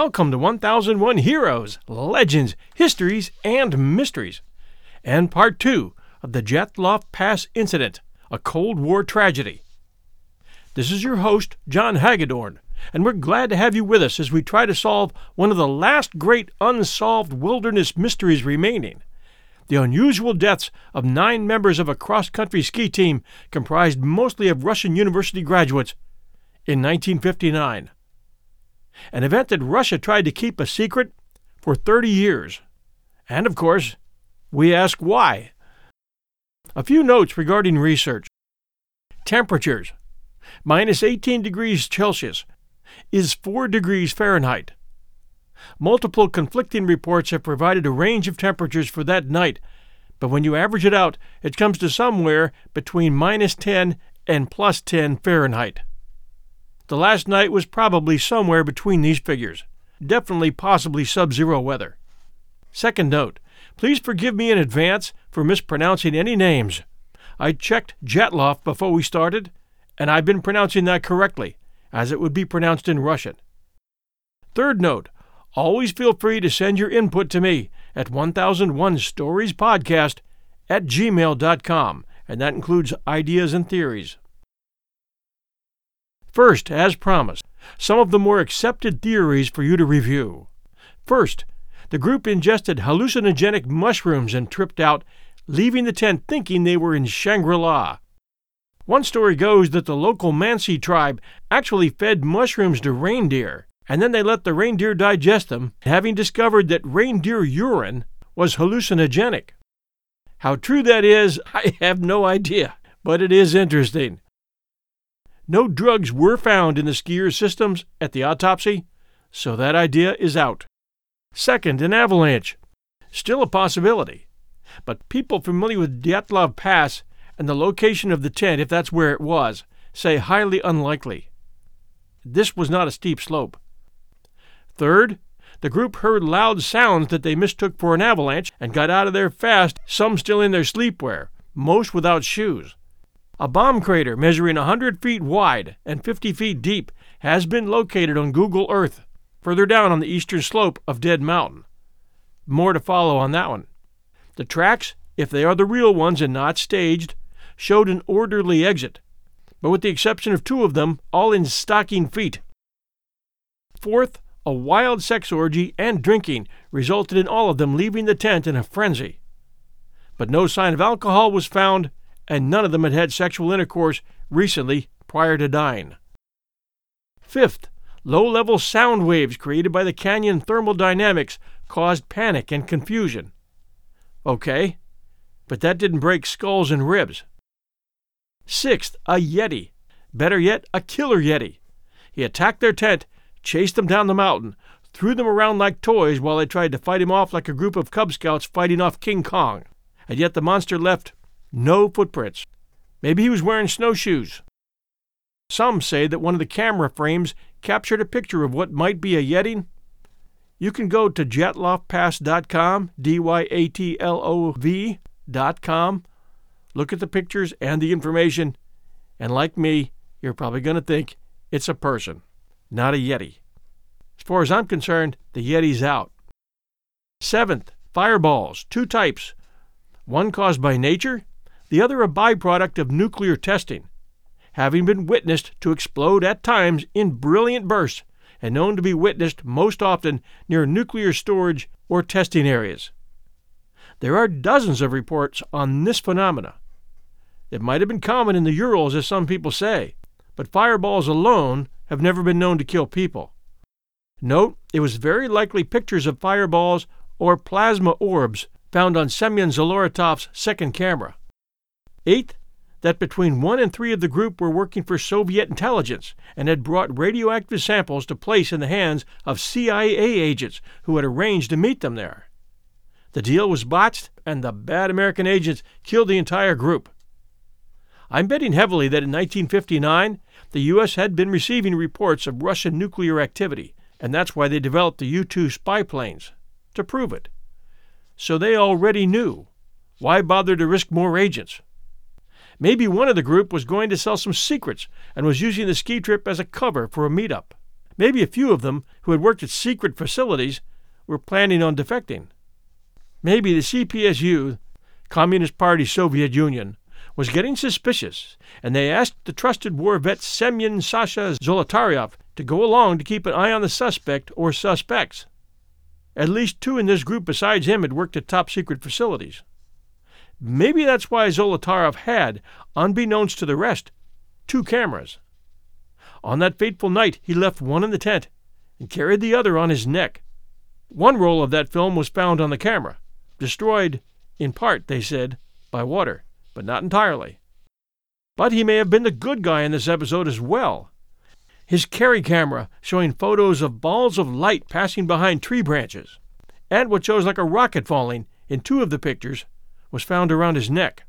Welcome to 1001 Heroes, Legends, Histories, and Mysteries, and Part 2 of the Dyatlov Pass Incident, a Cold War tragedy. This is your host, John Hagedorn, and we're glad to have you with us as we try to solve one of the last great unsolved wilderness mysteries remaining the unusual deaths of nine members of a cross country ski team comprised mostly of Russian university graduates in 1959. An event that Russia tried to keep a secret for 30 years. And of course, we ask why. A few notes regarding research. Temperatures minus 18 degrees Celsius is 4 degrees Fahrenheit. Multiple conflicting reports have provided a range of temperatures for that night, but when you average it out, it comes to somewhere between minus 10 and plus 10 Fahrenheit. The last night was probably somewhere between these figures, definitely possibly sub zero weather. Second note please forgive me in advance for mispronouncing any names. I checked Dyatlov before we started, and I've been pronouncing that correctly, as it would be pronounced in Russian. Third note always feel free to send your input to me at 1001 Stories Podcast at gmail.com, and that includes ideas and theories. First, as promised, some of the more accepted theories for you to review. First, the group ingested hallucinogenic mushrooms and tripped out, leaving the tent thinking they were in Shangri La. One story goes that the local Mansi tribe actually fed mushrooms to reindeer and then they let the reindeer digest them, having discovered that reindeer urine was hallucinogenic. How true that is, I have no idea, but it is interesting. No drugs were found in the skiers' systems at the autopsy, so that idea is out. Second, an avalanche. Still a possibility. But people familiar with Dyatlov Pass and the location of the tent, if that's where it was, say highly unlikely. This was not a steep slope. Third, the group heard loud sounds that they mistook for an avalanche and got out of there fast, some still in their sleepwear, most without shoes. A bomb crater measuring a 100 feet wide and 50 feet deep has been located on Google Earth, further down on the eastern slope of Dead Mountain. More to follow on that one. The tracks, if they are the real ones and not staged, showed an orderly exit, but with the exception of two of them, all in stocking feet. Fourth, a wild sex orgy, and drinking resulted in all of them leaving the tent in a frenzy. But no sign of alcohol was found, and none of them had had sexual intercourse recently prior to dying. Fifth, low level sound waves created by the canyon thermal dynamics caused panic and confusion. Okay, but that didn't break skulls and ribs. Sixth, a Yeti. Better yet, a killer Yeti. He attacked their tent chased them down the mountain, threw them around like toys while they tried to fight him off like a group of Cub Scouts fighting off King Kong. And yet the monster left no footprints. Maybe he was wearing snowshoes. Some say that one of the camera frames captured a picture of what might be a Yeti. You can go to dyatlovpass.com, D Y A T L O V.com, look at the pictures and the information, and like me, you're probably going to think it's a person not a Yeti. As far as I'm concerned, the Yeti's out. Seventh, fireballs, two types. One caused by nature, the other a byproduct of nuclear testing, having been witnessed to explode at times in brilliant bursts and known to be witnessed most often near nuclear storage or testing areas. There are dozens of reports on this phenomena. It might have been common in the Urals, as some people say, but fireballs alone have never been known to kill people. Note, it was very likely pictures of fireballs or plasma orbs found on Semyon Zolotov's second camera. Eighth, that between one and three of the group were working for Soviet intelligence and had brought radioactive samples to place in the hands of CIA agents who had arranged to meet them there. The deal was botched, and the bad American agents killed the entire group. I'm betting heavily that in 1959, the U.S. had been receiving reports of Russian nuclear activity, and that's why they developed the U 2 spy planes to prove it. So they already knew. Why bother to risk more agents? Maybe one of the group was going to sell some secrets and was using the ski trip as a cover for a meetup. Maybe a few of them, who had worked at secret facilities, were planning on defecting. Maybe the CPSU, Communist Party Soviet Union, was getting suspicious, and they asked the trusted war vet Semyon Sasha Zolotaryov to go along to keep an eye on the suspect or suspects. At least two in this group besides him had worked at top secret facilities. Maybe that's why Zolotaryov had, unbeknownst to the rest, two cameras. On that fateful night, he left one in the tent and carried the other on his neck. One roll of that film was found on the camera, destroyed, in part, they said, by water, but not entirely. But he may have been the good guy in this episode as well. His carry camera showing photos of balls of light passing behind tree branches, and what shows like a rocket falling in two of the pictures, was found around his neck.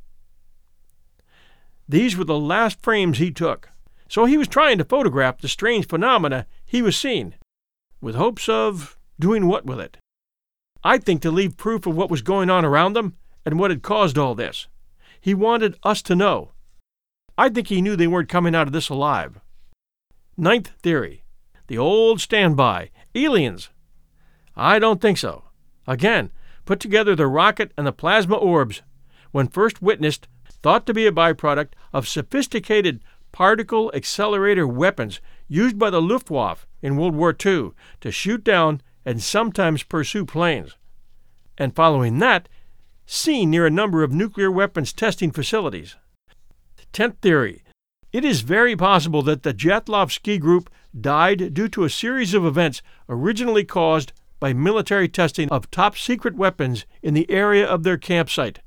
These were the last frames he took, so he was trying to photograph the strange phenomena he was seeing, with hopes of doing what with it? I think to leave proof of what was going on around them and what had caused all this. He wanted us to know. I think he knew they weren't coming out of this alive. Ninth theory the old standby aliens. I don't think so. Again, put together the rocket and the plasma orbs, when first witnessed, thought to be a byproduct of sophisticated particle accelerator weapons used by the Luftwaffe in World War II to shoot down and sometimes pursue planes. And following that, seen near a number of nuclear weapons testing facilities. Tenth theory it is very possible that the Dyatlov ski group died due to a series of events originally caused by military testing of top secret weapons in the area of their campsite.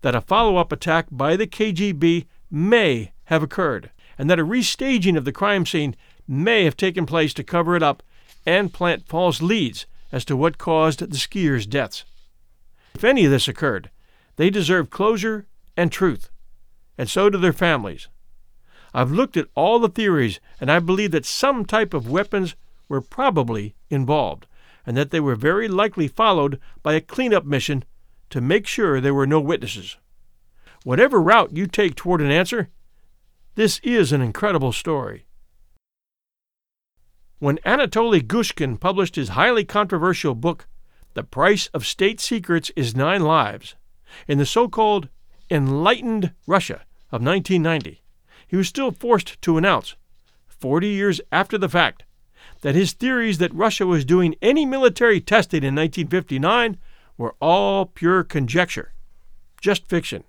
That a follow up attack by the KGB may have occurred, and that a restaging of the crime scene may have taken place to cover it up and plant false leads as to what caused the skiers' deaths. If any of this occurred, they deserve closure and truth, and so do their families. I've looked at all the theories, and I believe that some type of weapons were probably involved, and that they were very likely followed by a cleanup mission to make sure there were no witnesses. Whatever route you take toward an answer, this is an incredible story. When Anatoly Gushkin published his highly controversial book, The Price of State Secrets is Nine Lives, in the so called Enlightened Russia of 1990, he was still forced to announce, 40 years after the fact, that his theories that Russia was doing any military testing in 1959 were all pure conjecture, just fiction.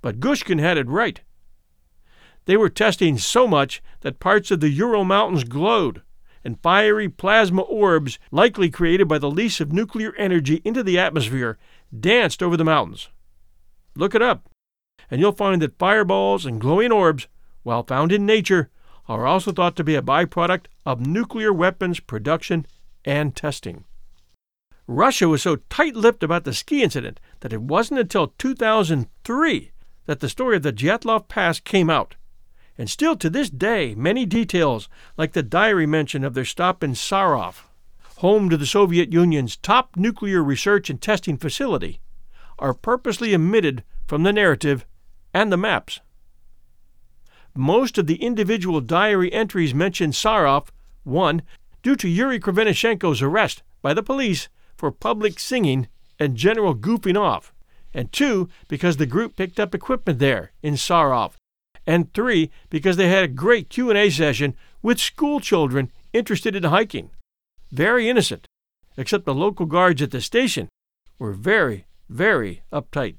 But Gushkin had it right. They were testing so much that parts of the Ural Mountains glowed, and fiery plasma orbs, likely created by the lease of nuclear energy into the atmosphere, danced over the mountains. Look it up, and you'll find that fireballs and glowing orbs, while found in nature, are also thought to be a byproduct of nuclear weapons production and testing. Russia was so tight lipped about the ski incident that it wasn't until 2003 that the story of the Dyatlov Pass came out and still to this day, many details, like the diary mention of their stop in Sarov, home to the Soviet Union's top nuclear research and testing facility, are purposely omitted from the narrative and the maps. Most of the individual diary entries mention Sarov, 1. due to Yuri Krivonishenko's arrest by the police for public singing and general goofing off, and 2. because the group picked up equipment there in Sarov and three, because they had a great Q&A session with school children interested in hiking. Very innocent, except the local guards at the station were very, very uptight.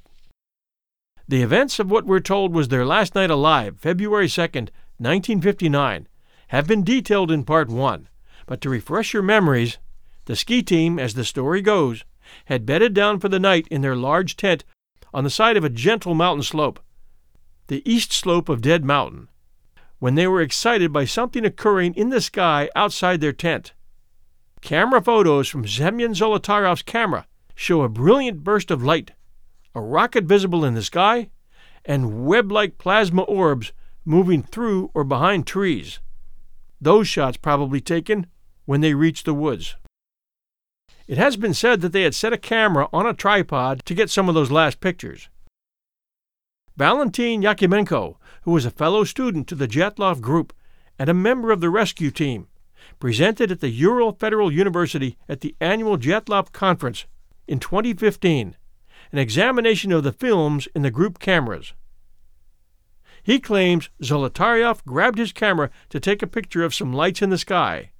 The events of what we're told was their last night alive, February 2nd, 1959, have been detailed in Part 1, but to refresh your memories, the ski team, as the story goes, had bedded down for the night in their large tent on the side of a gentle mountain slope the east slope of Dead Mountain, when they were excited by something occurring in the sky outside their tent. Camera photos from Semyon Zolotarov's camera show a brilliant burst of light, a rocket visible in the sky, and web like plasma orbs moving through or behind trees. Those shots probably taken when they reached the woods. It has been said that they had set a camera on a tripod to get some of those last pictures. Valentin Yakimenko, who was a fellow student to the Dyatlov group and a member of the rescue team, presented at the Ural Federal University at the annual Dyatlov Conference in 2015, an examination of the films in the group cameras. He claims Zolotaryov grabbed his camera to take a picture of some lights in the sky.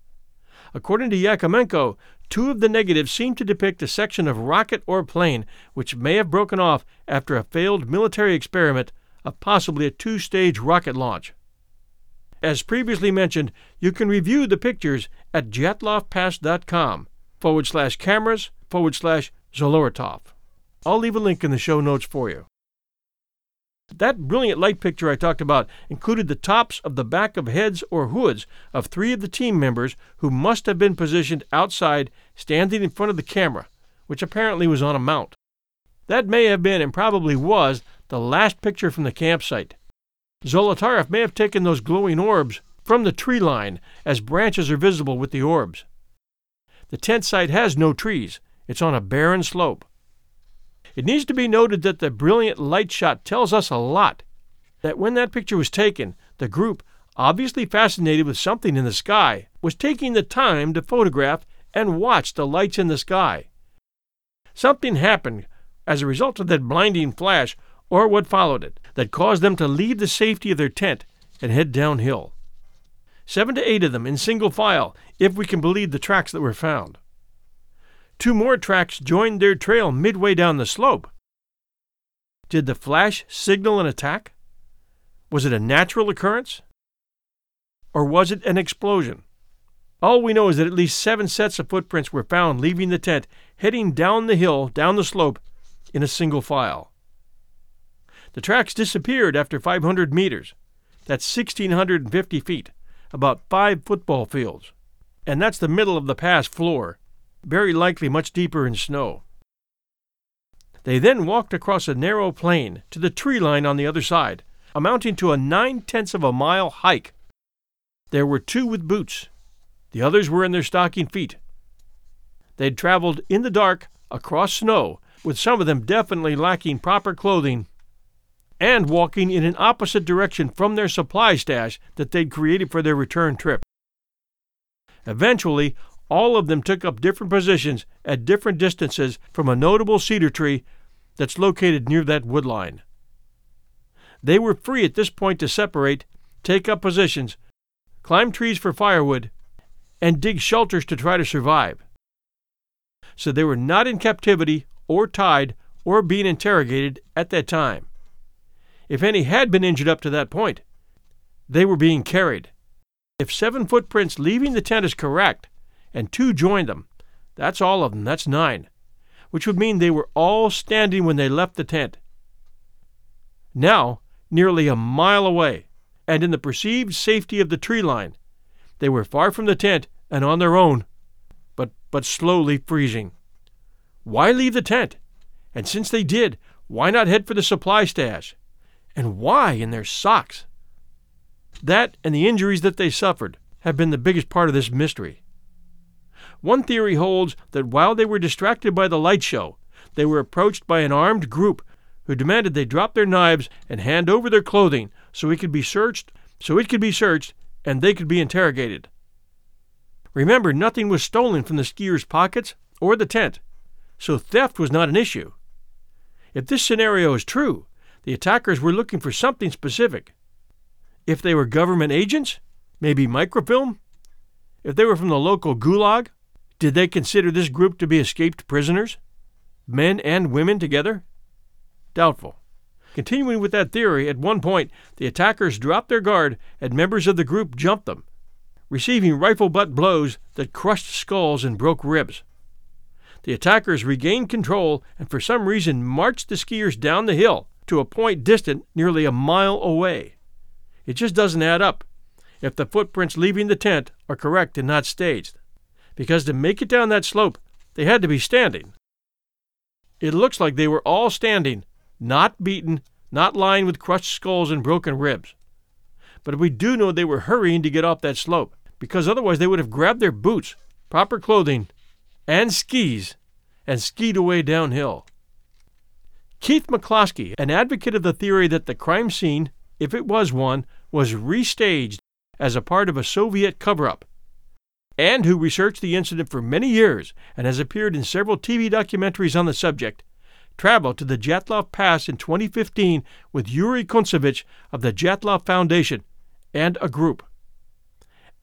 According to Yakimenko, two of the negatives seem to depict a section of rocket or plane which may have broken off after a failed military experiment of possibly a two stage rocket launch. As previously mentioned, you can review the pictures at dyatlovpass.com forward slash cameras forward slash Zoloratov. I'll leave a link in the show notes for you. That brilliant light picture I talked about included the tops of the back of heads or hoods of three of the team members who must have been positioned outside, standing in front of the camera, which apparently was on a mount. That may have been, and probably was, the last picture from the campsite. Zolotaryov may have taken those glowing orbs from the tree line, as branches are visible with the orbs. The tent site has no trees, it's on a barren slope. It needs to be noted that the brilliant light shot tells us a lot. That when that picture was taken, the group, obviously fascinated with something in the sky, was taking the time to photograph and watch the lights in the sky. Something happened as a result of that blinding flash or what followed it that caused them to leave the safety of their tent and head downhill. Seven to eight of them in single file, if we can believe the tracks that were found. Two more tracks joined their trail midway down the slope. Did the flash signal an attack? Was it a natural occurrence? Or was it an explosion? All we know is that at least seven sets of footprints were found leaving the tent, heading down the hill, down the slope, in a single file. The tracks disappeared after 500 meters. That's 1,650 feet, about five football fields. And that's the middle of the pass floor very likely much deeper in snow. They then walked across a narrow plain to the tree line on the other side, amounting to a nine tenths of a mile hike. There were two with boots, the others were in their stocking feet. They'd traveled in the dark across snow, with some of them definitely lacking proper clothing, and walking in an opposite direction from their supply stash that they'd created for their return trip. Eventually, all of them took up different positions at different distances from a notable cedar tree that's located near that woodline. They were free at this point to separate, take up positions, climb trees for firewood, and dig shelters to try to survive. So they were not in captivity or tied or being interrogated at that time. If any had been injured up to that point, they were being carried. If seven footprints leaving the tent is correct, and two joined them. That's all of them, that's nine, which would mean they were all standing when they left the tent. Now, nearly a mile away, and in the perceived safety of the tree line, they were far from the tent and on their own, but, but slowly freezing. Why leave the tent? And since they did, why not head for the supply stash? And why in their socks? That and the injuries that they suffered have been the biggest part of this mystery. One theory holds that while they were distracted by the light show, they were approached by an armed group who demanded they drop their knives and hand over their clothing so it could be searched, so it could be searched and they could be interrogated. Remember, nothing was stolen from the skiers' pockets or the tent, so theft was not an issue. If this scenario is true, the attackers were looking for something specific. If they were government agents, maybe microfilm? If they were from the local gulag, did they consider this group to be escaped prisoners? Men and women together? Doubtful. Continuing with that theory, at one point the attackers dropped their guard and members of the group jumped them, receiving rifle butt blows that crushed skulls and broke ribs. The attackers regained control and for some reason marched the skiers down the hill to a point distant nearly a mile away. It just doesn't add up if the footprints leaving the tent are correct and not staged because to make it down that slope, they had to be standing. It looks like they were all standing, not beaten, not lying with crushed skulls and broken ribs. But we do know they were hurrying to get off that slope, because otherwise they would have grabbed their boots, proper clothing, and skis, and skied away downhill. Keith McCloskey, an advocate of the theory that the crime scene, if it was one, was restaged as a part of a Soviet cover up, and who researched the incident for many years and has appeared in several TV documentaries on the subject, traveled to the Dyatlov Pass in 2015 with Yuri Kontsevich of the Dyatlov Foundation and a group.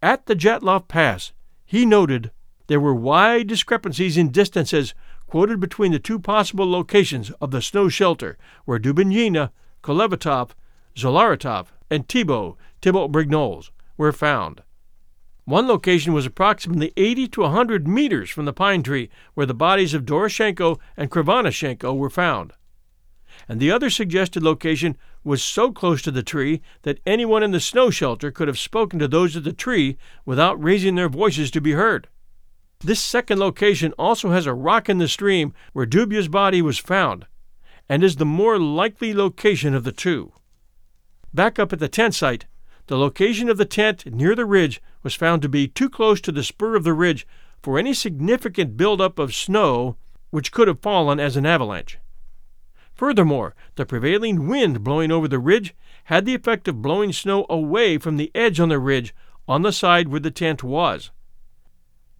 At the Dyatlov Pass, he noted there were wide discrepancies in distances quoted between the two possible locations of the snow shelter where Dubinina, Kolevatov, Zolaratov, and Thibeaux, Thibeaux Brignoles, were found. One location was approximately 80 to 100 meters from the pine tree where the bodies of Doroshenko and Krivonishenko were found. And the other suggested location was so close to the tree that anyone in the snow shelter could have spoken to those at the tree without raising their voices to be heard. This second location also has a rock in the stream where Dubya's body was found, and is the more likely location of the two. Back up at the tent site, the location of the tent near the ridge was found to be too close to the spur of the ridge for any significant buildup of snow which could have fallen as an avalanche. Furthermore, the prevailing wind blowing over the ridge had the effect of blowing snow away from the edge on the ridge on the side where the tent was.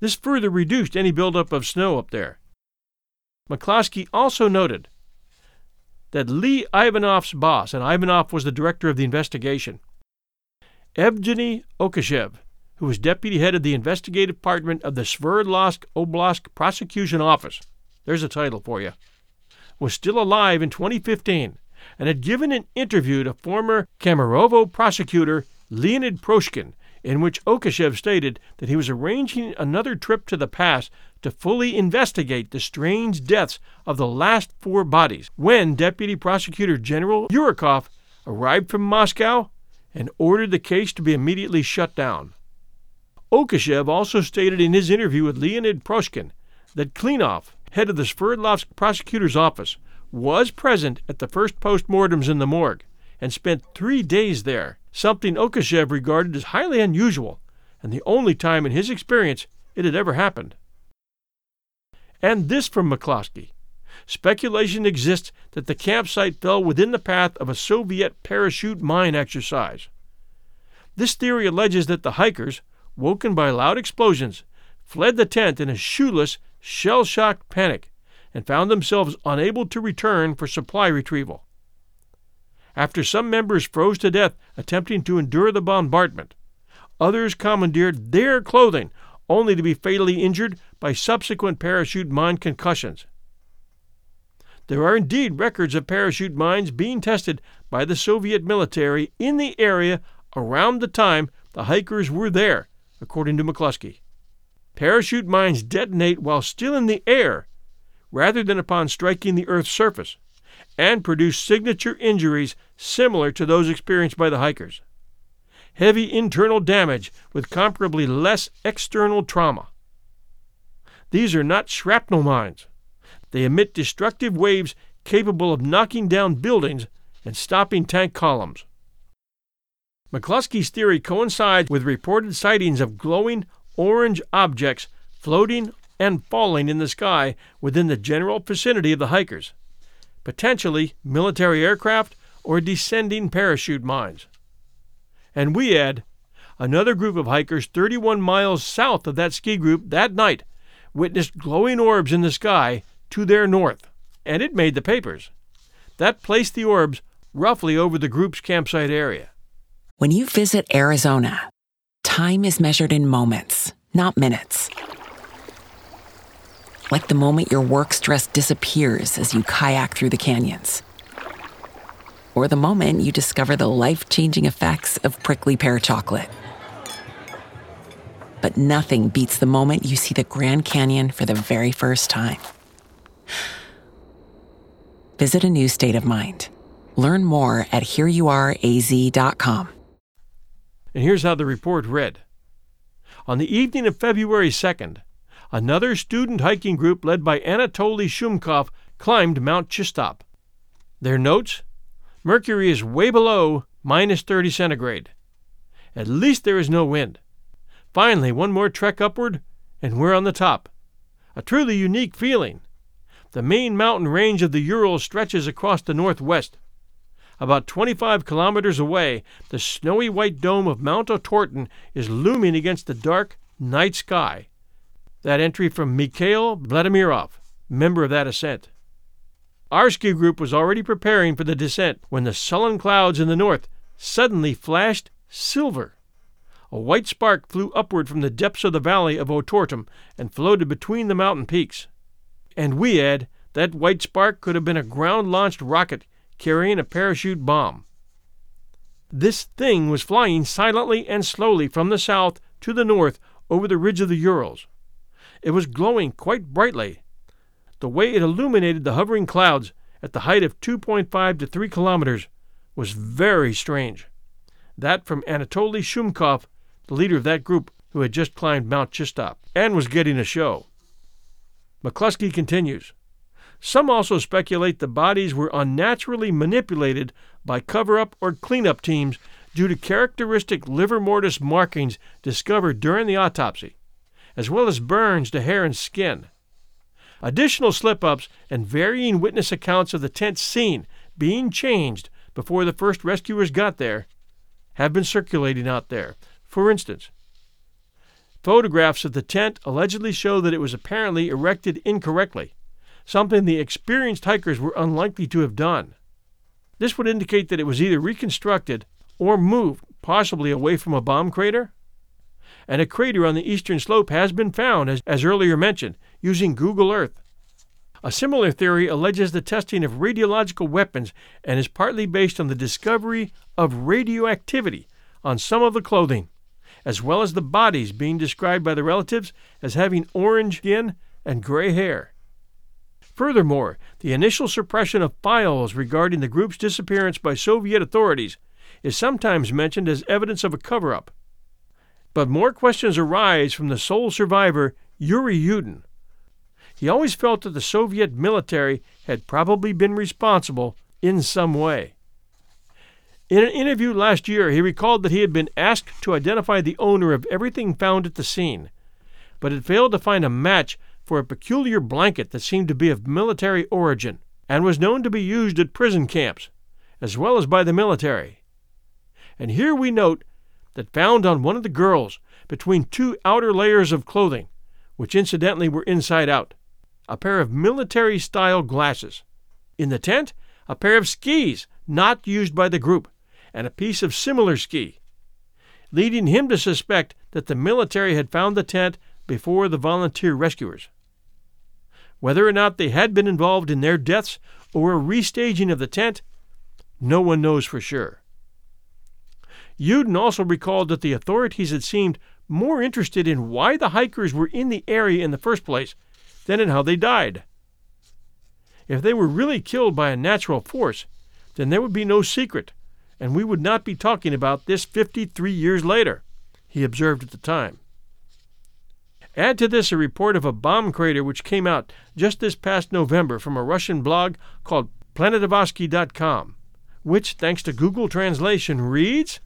This further reduced any buildup of snow up there. McCloskey also noted that Lev Ivanov's boss, and Ivanov was the director of the investigation, Evgeny Okashev, who was deputy head of the investigative department of the Sverdlovsk Oblast Prosecution Office, there's a title for you, was still alive in 2015 and had given an interview to former Kemerovo prosecutor Leonid Proshkin, in which Okashev stated that he was arranging another trip to the pass to fully investigate the strange deaths of the last four bodies when Deputy Prosecutor General Yurikov arrived from Moscow and ordered the case to be immediately shut down. Okashev also stated in his interview with Leonid Proshkin that Klinov, head of the Sverdlovsk prosecutor's office, was present at the first postmortems in the morgue and spent three days there, something Okashev regarded as highly unusual and the only time in his experience it had ever happened. And this from McCloskey. Speculation exists that the campsite fell within the path of a Soviet parachute mine exercise. This theory alleges that the hikers, woken by loud explosions, fled the tent in a shoeless, shell shocked panic and found themselves unable to return for supply retrieval. After some members froze to death attempting to endure the bombardment, others commandeered their clothing only to be fatally injured by subsequent parachute mine concussions. There are indeed records of parachute mines being tested by the Soviet military in the area around the time the hikers were there, according to McCloskey. Parachute mines detonate while still in the air rather than upon striking the Earth's surface and produce signature injuries similar to those experienced by the hikers. Heavy internal damage with comparably less external trauma. These are not shrapnel mines. They emit destructive waves capable of knocking down buildings and stopping tank columns. McCloskey's theory coincides with reported sightings of glowing orange objects floating and falling in the sky within the general vicinity of the hikers, potentially military aircraft or descending parachute mines. And we add another group of hikers 31 miles south of that ski group that night witnessed glowing orbs in the sky to their north, and it made the papers. That placed the orbs roughly over the group's campsite area. When you visit Arizona, time is measured in moments, not minutes. Like the moment your work stress disappears as you kayak through the canyons. Or the moment you discover the life changing effects of prickly pear chocolate. But nothing beats the moment you see the Grand Canyon for the very first time. Visit a new state of mind. Learn more at hereyouareaz.com. And here's how the report read On the evening of February 2nd, another student hiking group led by Anatoly Shumkov climbed Mount Chistop. Their notes Mercury is way below minus 30 centigrade. At least there is no wind. Finally, one more trek upward, and we're on the top. A truly unique feeling. The main mountain range of the Urals stretches across the northwest. About 25 kilometers away, the snowy white dome of Mount Otorten is looming against the dark, Night Sky. That entry from Mikhail Vladimirov, member of that ascent. Our ski group was already preparing for the descent when the sullen clouds in the north suddenly flashed silver. A white spark flew upward from the depths of the valley of Otorten and floated between the mountain peaks. And we add that white spark could have been a ground launched rocket carrying a parachute bomb. This thing was flying silently and slowly from the south to the north over the ridge of the Urals. It was glowing quite brightly. The way it illuminated the hovering clouds at the height of 2.5 to 3 kilometers was very strange. That from Anatoly Shumkov, the leader of that group who had just climbed Mount Chistop and was getting a show. McCloskey continues. Some also speculate the bodies were unnaturally manipulated by cover up or cleanup teams due to characteristic livor mortis markings discovered during the autopsy, as well as burns to hair and skin. Additional slip ups and varying witness accounts of the tent scene being changed before the first rescuers got there have been circulating out there. For instance, photographs of the tent allegedly show that it was apparently erected incorrectly something the experienced hikers were unlikely to have done. This would indicate that it was either reconstructed or moved, possibly away from a bomb crater. And a crater on the eastern slope has been found, as, as earlier mentioned, using Google Earth. A similar theory alleges the testing of radiological weapons and is partly based on the discovery of radioactivity on some of the clothing, as well as the bodies being described by the relatives as having orange skin and gray hair. Furthermore, the initial suppression of files regarding the group's disappearance by Soviet authorities is sometimes mentioned as evidence of a cover up. But more questions arise from the sole survivor, Yuri Yudin. He always felt that the Soviet military had probably been responsible in some way. In an interview last year, he recalled that he had been asked to identify the owner of everything found at the scene, but had failed to find a match for a peculiar blanket that seemed to be of military origin and was known to be used at prison camps, as well as by the military. And here we note that found on one of the girls, between two outer layers of clothing, which incidentally were inside out, a pair of military style glasses. In the tent, a pair of skis not used by the group, and a piece of similar ski, leading him to suspect that the military had found the tent before the volunteer rescuers. Whether or not they had been involved in their deaths or a restaging of the tent, no one knows for sure. Yudin also recalled that the authorities had seemed more interested in why the hikers were in the area in the first place than in how they died. If they were really killed by a natural force, then there would be no secret, and we would not be talking about this 53 years later, he observed at the time. Add to this a report of a bomb crater which came out just this past November from a Russian blog called planetavoski.com, which, thanks to Google Translation, reads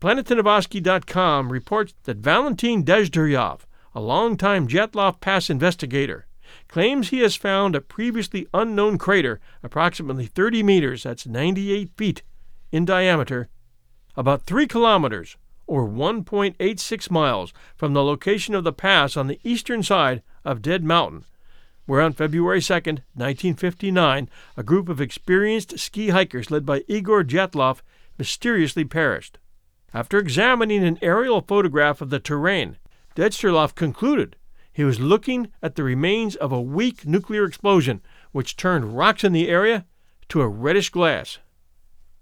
Planetavoski.com reports that Valentin Dezhdyryov, a longtime Dyatlov Pass investigator, claims he has found a previously unknown crater approximately 30 meters, that's 98 feet, in diameter, about 3 kilometers or 1.86 miles from the location of the pass on the eastern side of Dead Mountain, where on February 2, 1959, a group of experienced ski hikers led by Igor Dyatlov mysteriously perished. After examining an aerial photograph of the terrain, Dezhdyryov concluded he was looking at the remains of a weak nuclear explosion which turned rocks in the area to a reddish glass.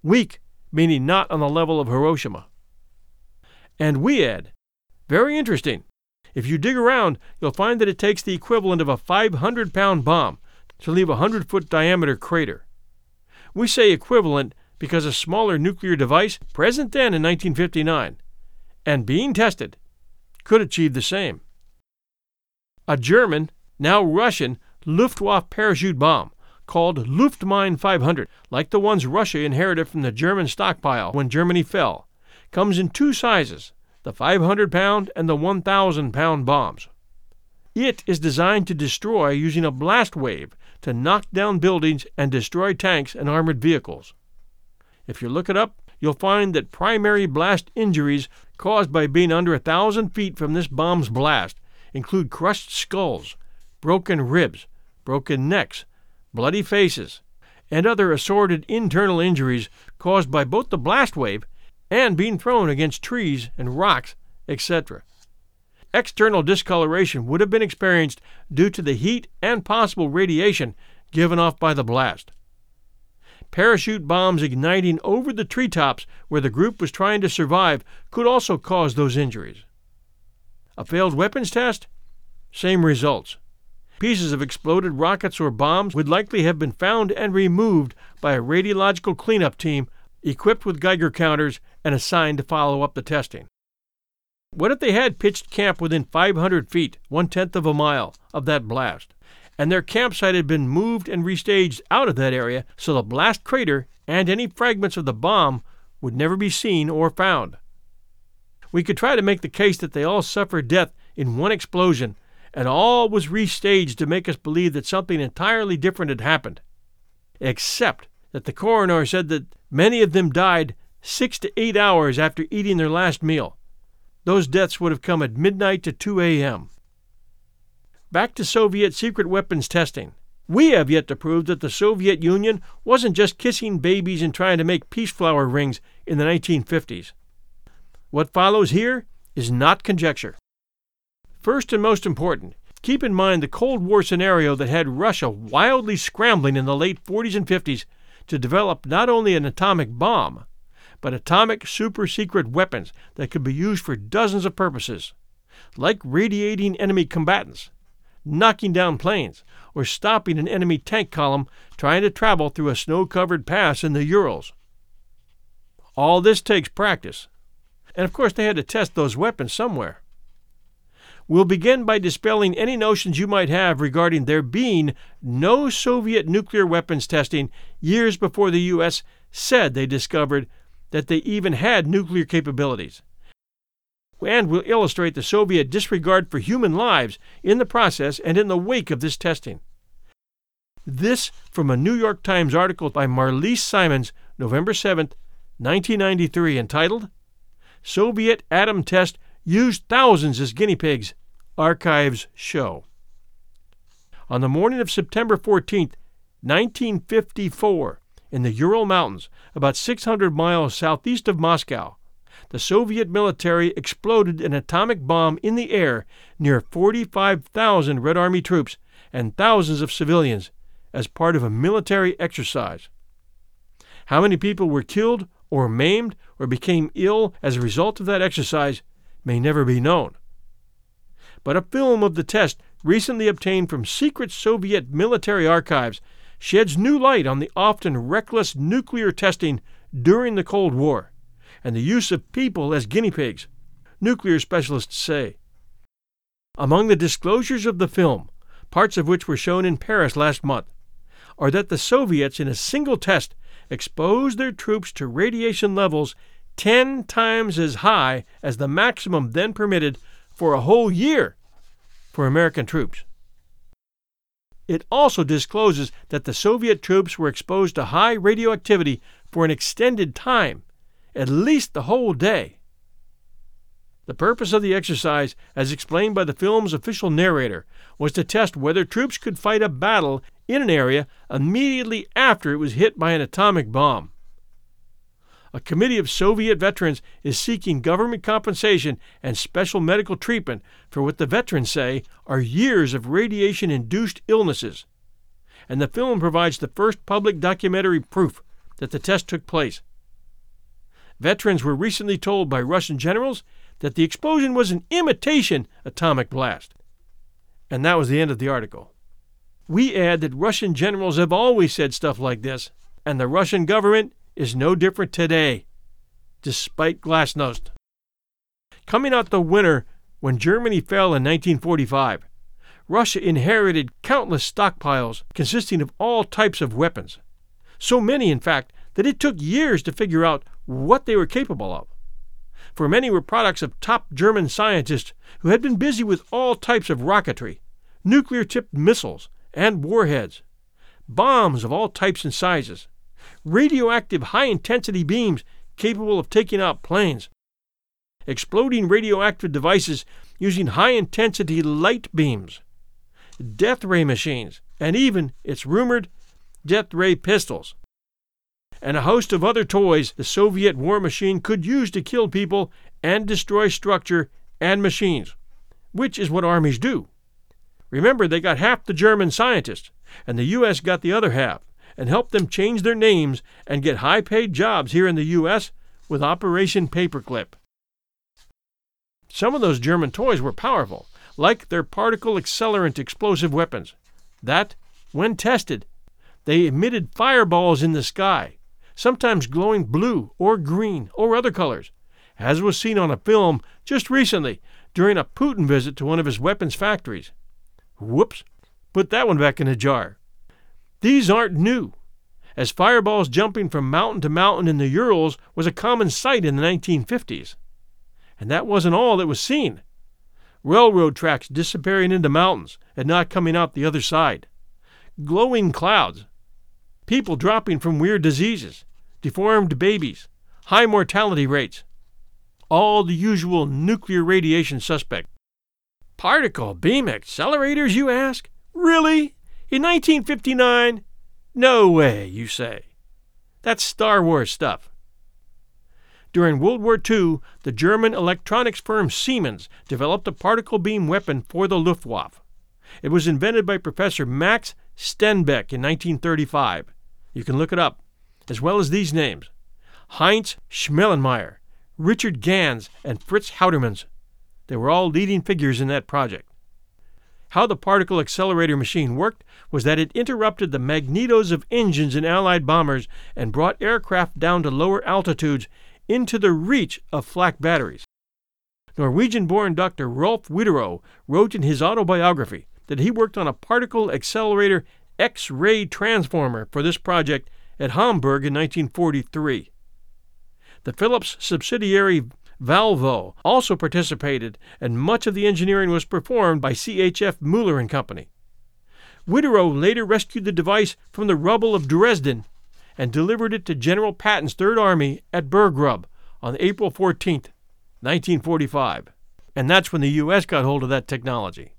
Weak, meaning not on the level of Hiroshima and we add. Very interesting. If you dig around, you'll find that it takes the equivalent of a 500 pound bomb to leave a 100 foot diameter crater. We say equivalent because a smaller nuclear device, present then in 1959, and being tested, could achieve the same. A German, now Russian, Luftwaffe parachute bomb, called Luftmine 500, like the ones Russia inherited from the German stockpile when Germany fell, comes in two sizes the 500 pound and the 1,000 pound bombs. It is designed to destroy using a blast wave to knock down buildings and destroy tanks and armored vehicles. If you look it up, you'll find that primary blast injuries caused by being under a thousand feet from this bomb's blast include crushed skulls, broken ribs, broken necks, bloody faces, and other assorted internal injuries caused by both the blast wave and being thrown against trees and rocks, etc. External discoloration would have been experienced due to the heat and possible radiation given off by the blast. Parachute bombs igniting over the treetops where the group was trying to survive could also cause those injuries. A failed weapons test? Same results. Pieces of exploded rockets or bombs would likely have been found and removed by a radiological cleanup team equipped with Geiger counters and assigned to follow up the testing. What if they had pitched camp within 500 feet, one tenth of a mile, of that blast, and their campsite had been moved and restaged out of that area so the blast crater and any fragments of the bomb would never be seen or found? We could try to make the case that they all suffered death in one explosion and all was restaged to make us believe that something entirely different had happened. Except that the coroner said that many of them died six to eight hours after eating their last meal. Those deaths would have come at midnight to 2 a.m. Back to Soviet secret weapons testing. We have yet to prove that the Soviet Union wasn't just kissing babies and trying to make peace flower rings in the 1950s. What follows here is not conjecture. First and most important, keep in mind the Cold War scenario that had Russia wildly scrambling in the late 40s and 50s to develop not only an atomic bomb, but atomic super secret weapons that could be used for dozens of purposes, like radiating enemy combatants, knocking down planes, or stopping an enemy tank column trying to travel through a snow covered pass in the Urals. All this takes practice. And of course, they had to test those weapons somewhere. We'll begin by dispelling any notions you might have regarding there being no Soviet nuclear weapons testing years before the U.S. said they discovered that they even had nuclear capabilities. And we'll illustrate the Soviet disregard for human lives in the process and in the wake of this testing. This from a New York Times article by Marlise Simons, November 7, 1993, entitled Soviet Atom Test used thousands as guinea pigs, archives show. On the morning of September 14, 1954, in the Ural Mountains, about 600 miles southeast of Moscow, the Soviet military exploded an atomic bomb in the air near 45,000 Red Army troops and thousands of civilians as part of a military exercise. How many people were killed or maimed or became ill as a result of that exercise may never be known. But a film of the test recently obtained from secret Soviet military archives sheds new light on the often reckless nuclear testing during the Cold War and the use of people as guinea pigs, nuclear specialists say. Among the disclosures of the film, parts of which were shown in Paris last month, are that the Soviets, in a single test, exposed their troops to radiation levels 10 times as high as the maximum then permitted for a whole year for American troops. It also discloses that the Soviet troops were exposed to high radioactivity for an extended time, at least the whole day. The purpose of the exercise, as explained by the film's official narrator, was to test whether troops could fight a battle in an area immediately after it was hit by an atomic bomb a committee of Soviet veterans is seeking government compensation and special medical treatment for what the veterans say are years of radiation induced illnesses. And the film provides the first public documentary proof that the test took place. Veterans were recently told by Russian generals that the explosion was an imitation atomic blast. And that was the end of the article. We add that Russian generals have always said stuff like this, and the Russian government is no different today, despite Glasnost. Coming out the winter when Germany fell in 1945, Russia inherited countless stockpiles consisting of all types of weapons. So many, in fact, that it took years to figure out what they were capable of. For many were products of top German scientists who had been busy with all types of rocketry, nuclear tipped missiles, and warheads, bombs of all types and sizes, radioactive high intensity beams capable of taking out planes, exploding radioactive devices using high intensity light beams, death ray machines, and even, it's rumored, death ray pistols. And a host of other toys the Soviet war machine could use to kill people and destroy structure and machines, which is what armies do. Remember, they got half the German scientists, and the U.S. got the other half, and help them change their names and get high paid jobs here in the U.S. with Operation Paperclip. Some of those German toys were powerful, like their particle accelerant explosive weapons. That, when tested, they emitted fireballs in the sky, sometimes glowing blue or green or other colors, as was seen on a film just recently during a Putin visit to one of his weapons factories. Whoops, put that one back in the jar. These aren't new, as fireballs jumping from mountain to mountain in the Urals was a common sight in the 1950s. And that wasn't all that was seen. Railroad tracks disappearing into mountains and not coming out the other side. Glowing clouds. People dropping from weird diseases. Deformed babies. High mortality rates. All the usual nuclear radiation suspect. Particle beam accelerators, you ask? Really? In 1959? No way, you say. That's Star Wars stuff. During World War II, the German electronics firm Siemens developed a particle beam weapon for the Luftwaffe. It was invented by Professor Max Steenbeck in 1935. You can look it up, as well as these names Heinz Schmellenmeier, Richard Gans, and Fritz Houtermans. They were all leading figures in that project. How the particle accelerator machine worked was that it interrupted the magnetos of engines in Allied bombers and brought aircraft down to lower altitudes into the reach of flak batteries. Norwegian born Dr. Rolf Widerøe wrote in his autobiography that he worked on a particle accelerator X ray transformer for this project at Hamburg in 1943. The Philips subsidiary Valvo also participated, and much of the engineering was performed by CHF Muller and Company. Widerøe later rescued the device from the rubble of Dresden and delivered it to General Patton's Third Army at Burggrub on April 14, 1945. And that's when the U.S. got hold of that technology.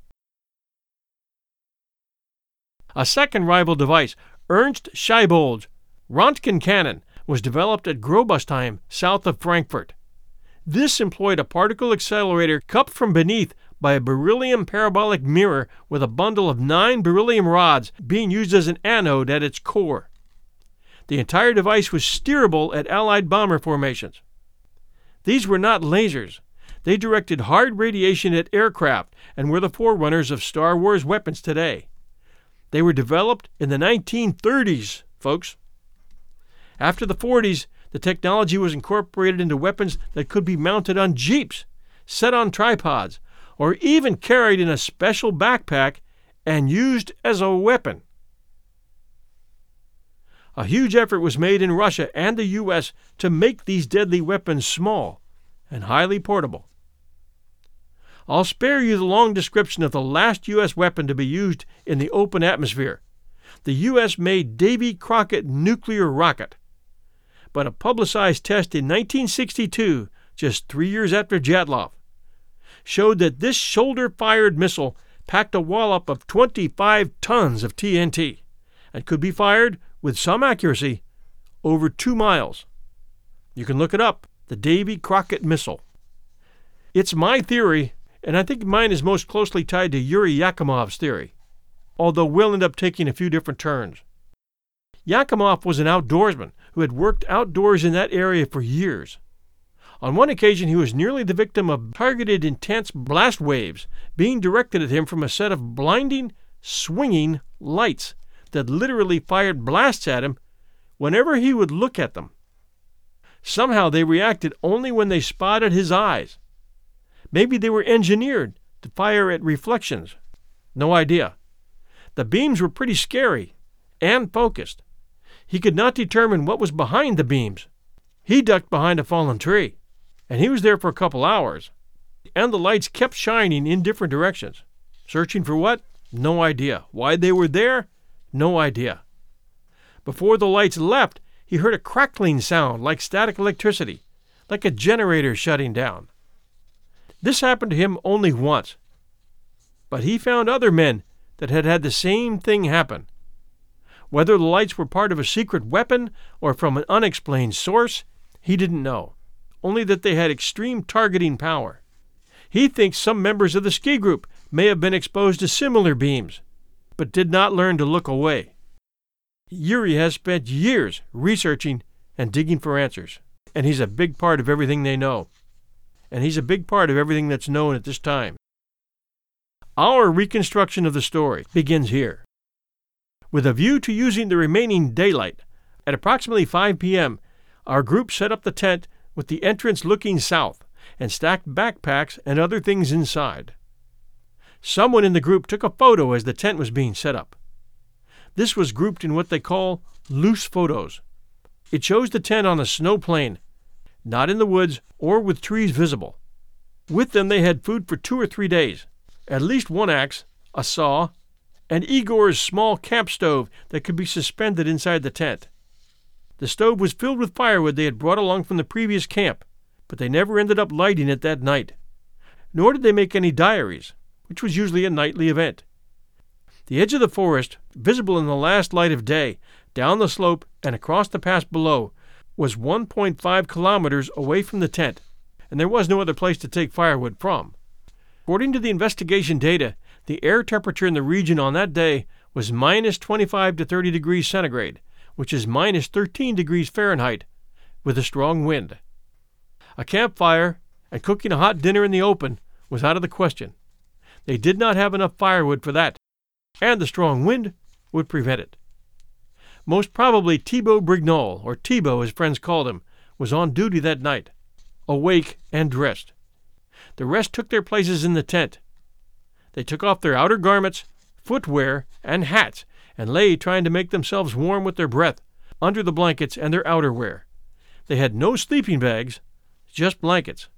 A second rival device, Ernst Schiebold's Rontgen cannon, was developed at Grossostheim, south of Frankfurt. This employed a particle accelerator cupped from beneath by a beryllium parabolic mirror with a bundle of nine beryllium rods being used as an anode at its core. The entire device was steerable at Allied bomber formations. These were not lasers. They directed hard radiation at aircraft and were the forerunners of Star Wars weapons today. They were developed in the 1930s, folks. After the 40s, the technology was incorporated into weapons that could be mounted on jeeps, set on tripods, or even carried in a special backpack and used as a weapon. A huge effort was made in Russia and the U.S. to make these deadly weapons small and highly portable. I'll spare you the long description of the last U.S. weapon to be used in the open atmosphere the U.S. made Davy Crockett nuclear rocket. But a publicized test in 1962, just three years after Dyatlov, showed that this shoulder fired missile packed a wallop of 25 tons of TNT and could be fired with some accuracy, over two miles. You can look it up the Davy Crockett missile. It's my theory, and I think mine is most closely tied to Yuri Yakimov's theory, although we'll end up taking a few different turns. Yakimov was an outdoorsman who had worked outdoors in that area for years. On one occasion, he was nearly the victim of targeted intense blast waves being directed at him from a set of blinding, swinging lights that literally fired blasts at him whenever he would look at them. Somehow they reacted only when they spotted his eyes. Maybe they were engineered to fire at reflections. No idea. The beams were pretty scary and focused. He could not determine what was behind the beams. He ducked behind a fallen tree, and he was there for a couple hours. And the lights kept shining in different directions. Searching for what? No idea. Why they were there? No idea. Before the lights left, he heard a crackling sound like static electricity, like a generator shutting down. This happened to him only once. But he found other men that had had the same thing happen. Whether the lights were part of a secret weapon or from an unexplained source, he didn't know, only that they had extreme targeting power. He thinks some members of the ski group may have been exposed to similar beams, but did not learn to look away. Yuri has spent years researching and digging for answers, and he's a big part of everything they know. And he's a big part of everything that's known at this time. Our reconstruction of the story begins here. With a view to using the remaining daylight, at approximately 5 p.m., our group set up the tent with the entrance looking south and stacked backpacks and other things inside. Someone in the group took a photo as the tent was being set up. This was grouped in what they call loose photos. It shows the tent on a snow plain, not in the woods or with trees visible. With them, they had food for two or three days, at least one axe, a saw, and Igor's small camp stove that could be suspended inside the tent. The stove was filled with firewood they had brought along from the previous camp, but they never ended up lighting it that night. Nor did they make any diaries, which was usually a nightly event. The edge of the forest, visible in the last light of day, down the slope and across the pass below, was 1.5 kilometers away from the tent, and there was no other place to take firewood from. According to the investigation data, the air temperature in the region on that day was minus 25 to 30 degrees centigrade, which is minus 13 degrees Fahrenheit, with a strong wind. A campfire and cooking a hot dinner in the open was out of the question. They did not have enough firewood for that, and the strong wind would prevent it. Most probably Thibeaux Brignolle, or Thibeaux as friends called him, was on duty that night, awake and dressed. The rest took their places in the tent, they took off their outer garments, footwear, and hats, and lay trying to make themselves warm with their breath under the blankets and their outerwear. They had no sleeping bags, just blankets.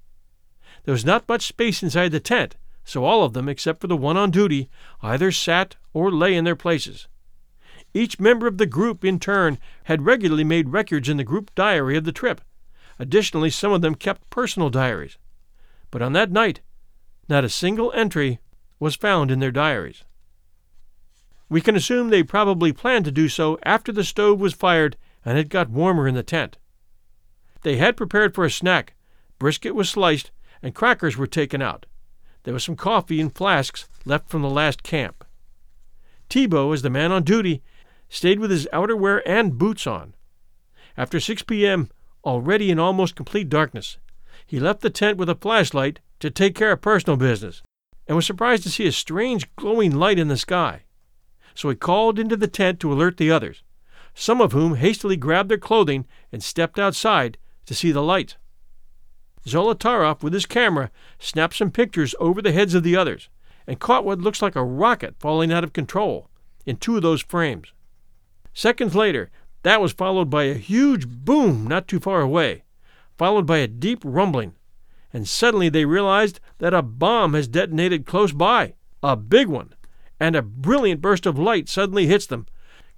There was not much space inside the tent, so all of them, except for the one on duty, either sat or lay in their places. Each member of the group, in turn, had regularly made records in the group diary of the trip. Additionally, some of them kept personal diaries. But on that night, not a single entry was found in their diaries. We can assume they probably planned to do so after the stove was fired and it got warmer in the tent. They had prepared for a snack. Brisket was sliced and crackers were taken out. There was some coffee in flasks left from the last camp. Thibeaux, as the man on duty, stayed with his outerwear and boots on. After 6 p.m., already in almost complete darkness, he left the tent with a flashlight to take care of personal business and was surprised to see a strange glowing light in the sky. So he called into the tent to alert the others, some of whom hastily grabbed their clothing and stepped outside to see the light. Zolotarov, with his camera, snapped some pictures over the heads of the others and caught what looks like a rocket falling out of control in two of those frames. Seconds later, that was followed by a huge boom not too far away, followed by a deep rumbling and suddenly they realized that a bomb has detonated close by, a big one, and a brilliant burst of light suddenly hits them,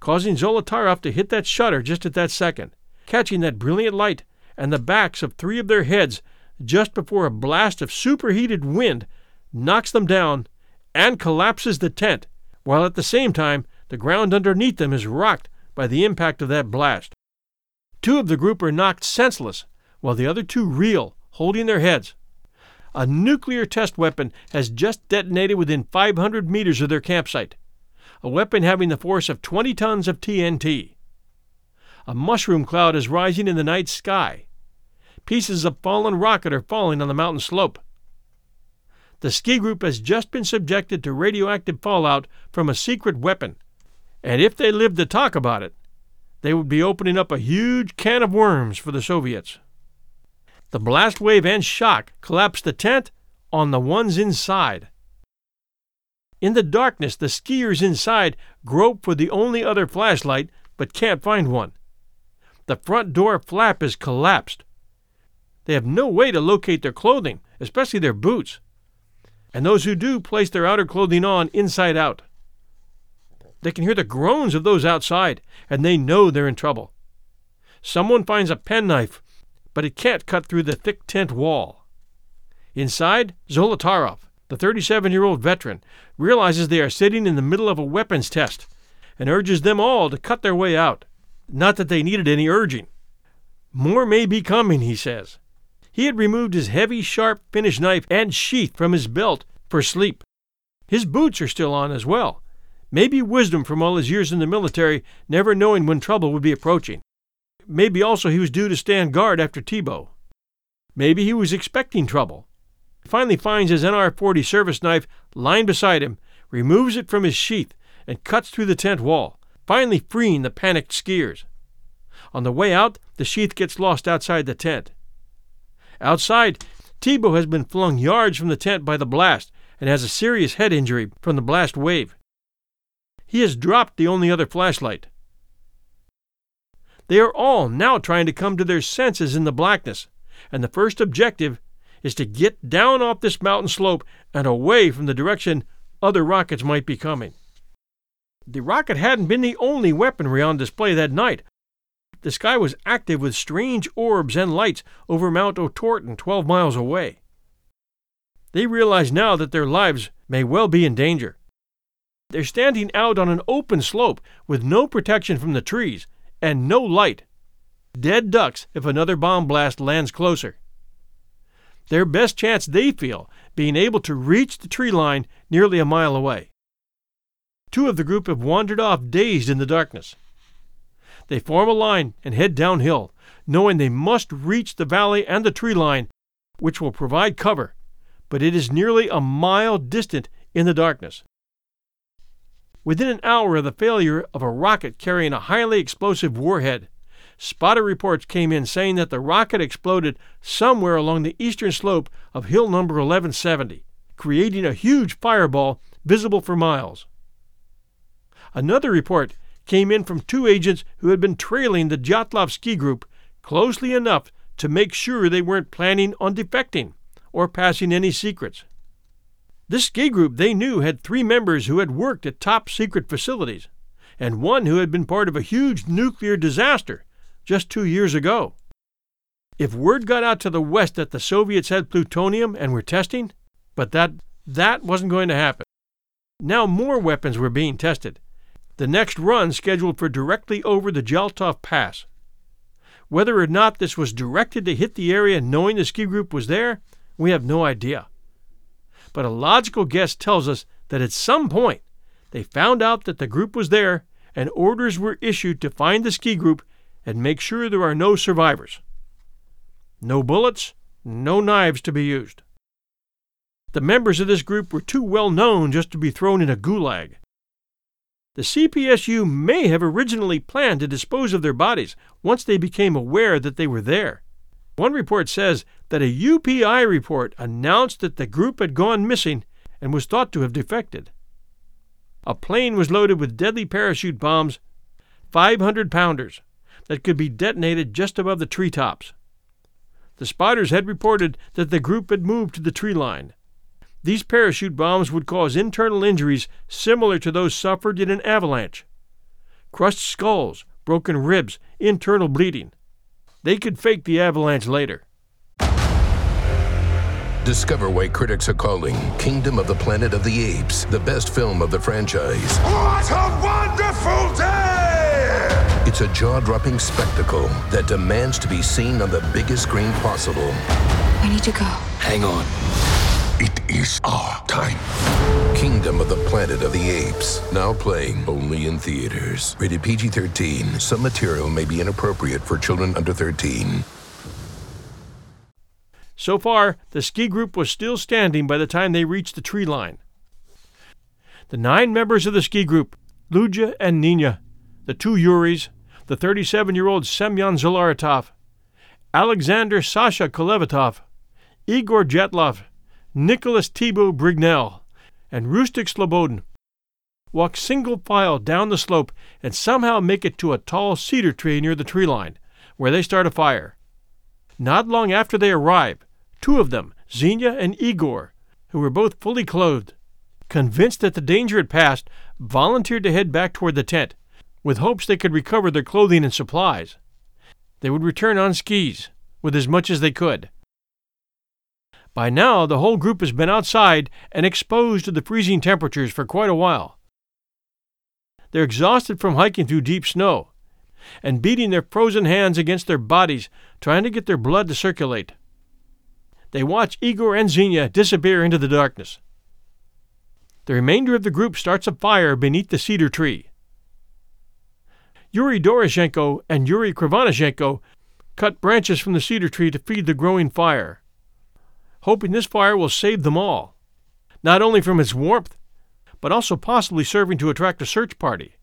causing Zolotaroff to hit that shutter just at that second, catching that brilliant light and the backs of three of their heads just before a blast of superheated wind knocks them down and collapses the tent, while at the same time the ground underneath them is rocked by the impact of that blast. Two of the group are knocked senseless, while the other two reel holding their heads. A nuclear test weapon has just detonated within 500 meters of their campsite, a weapon having the force of 20 tons of TNT. A mushroom cloud is rising in the night sky. Pieces of fallen rocket are falling on the mountain slope. The ski group has just been subjected to radioactive fallout from a secret weapon, and if they lived to talk about it, they would be opening up a huge can of worms for the Soviets. The blast wave and shock collapsed the tent on the ones inside. In the darkness, the skiers inside grope for the only other flashlight but can't find one. The front door flap is collapsed. They have no way to locate their clothing, especially their boots. And those who do place their outer clothing on inside out. They can hear the groans of those outside, and they know they're in trouble. Someone finds a penknife but it can't cut through the thick tent wall. Inside, Zolotarov, the 37 year old veteran, realizes they are sitting in the middle of a weapons test and urges them all to cut their way out. Not that they needed any urging. More may be coming, he says. He had removed his heavy, sharp Finnish knife and sheath from his belt for sleep. His boots are still on as well. Maybe wisdom from all his years in the military, never knowing when trouble would be approaching. Maybe also he was due to stand guard after Thibeaux. Maybe he was expecting trouble. He finally finds his NR 40 service knife lying beside him, removes it from his sheath, and cuts through the tent wall, finally freeing the panicked skiers. On the way out, the sheath gets lost outside the tent. Outside, Thibeaux has been flung yards from the tent by the blast and has a serious head injury from the blast wave. He has dropped the only other flashlight. They are all now trying to come to their senses in the blackness, and the first objective is to get down off this mountain slope and away from the direction other rockets might be coming. The rocket hadn't been the only weaponry on display that night. The sky was active with strange orbs and lights over Mount Otorten, 12 miles away. They realize now that their lives may well be in danger. They're standing out on an open slope with no protection from the trees and no light. Dead ducks if another bomb blast lands closer. Their best chance, they feel, being able to reach the tree line nearly a mile away. Two of the group have wandered off dazed in the darkness. They form a line and head downhill, knowing they must reach the valley and the tree line, which will provide cover, but it is nearly a mile distant in the darkness. Within an hour of the failure of a rocket carrying a highly explosive warhead, spotter reports came in saying that the rocket exploded somewhere along the eastern slope of hill number 1170, creating a huge fireball visible for miles. Another report came in from two agents who had been trailing the Dyatlov ski group closely enough to make sure they weren't planning on defecting or passing any secrets. This ski group they knew had three members who had worked at top secret facilities, and one who had been part of a huge nuclear disaster just two years ago. If word got out to the West that the Soviets had plutonium and were testing, but that that wasn't going to happen. Now more weapons were being tested, the next run scheduled for directly over the Dyatlov Pass. Whether or not this was directed to hit the area knowing the ski group was there, we have no idea. But a logical guess tells us that at some point they found out that the group was there and orders were issued to find the ski group and make sure there are no survivors. No bullets, no knives to be used. The members of this group were too well known just to be thrown in a gulag. The CPSU may have originally planned to dispose of their bodies once they became aware that they were there. One report says that a UPI report announced that the group had gone missing and was thought to have defected. A plane was loaded with deadly parachute bombs, 500 pounders, that could be detonated just above the treetops. The spotters had reported that the group had moved to the tree line. These parachute bombs would cause internal injuries similar to those suffered in an avalanche crushed skulls, broken ribs, internal bleeding. They could fake the avalanche later. Discover why critics are calling Kingdom of the Planet of the Apes the best film of the franchise. What a wonderful day! It's a jaw dropping spectacle that demands to be seen on the biggest screen possible. We need to go. Hang on. It is our time. Kingdom of the Planet of the Apes. Now playing only in theaters. Rated PG 13. Some material may be inappropriate for children under 13. So far, the ski group was still standing by the time they reached the tree line. The nine members of the ski group, Luja and Nina, the two Yuris, the 37 year old Semyon Zolaratov, Alexander Sasha Kolevatov, Igor Dyatlov, Nicholas Thibeaux Brignolle, and Rustik Slobodin, walk single file down the slope and somehow make it to a tall cedar tree near the tree line, where they start a fire. Not long after they arrive, two of them, Xenia and Igor, who were both fully clothed, convinced that the danger had passed, volunteered to head back toward the tent, with hopes they could recover their clothing and supplies. They would return on skis, with as much as they could. By now, the whole group has been outside and exposed to the freezing temperatures for quite a while. They're exhausted from hiking through deep snow and beating their frozen hands against their bodies, trying to get their blood to circulate. They watch Igor and Xenia disappear into the darkness. The remainder of the group starts a fire beneath the cedar tree. Yuri Doroshenko and Yuri Krivonishenko cut branches from the cedar tree to feed the growing fire, hoping this fire will save them all, not only from its warmth, but also possibly serving to attract a search party.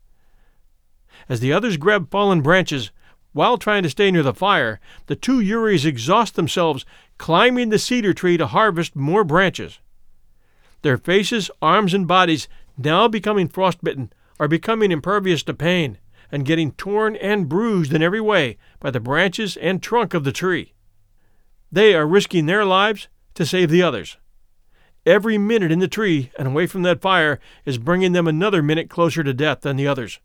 As the others grab fallen branches, while trying to stay near the fire, the two Yuris exhaust themselves climbing the cedar tree to harvest more branches. Their faces, arms, and bodies, now becoming frostbitten, are becoming impervious to pain and getting torn and bruised in every way by the branches and trunk of the tree. They are risking their lives to save the others. Every minute in the tree and away from that fire is bringing them another minute closer to death than the others.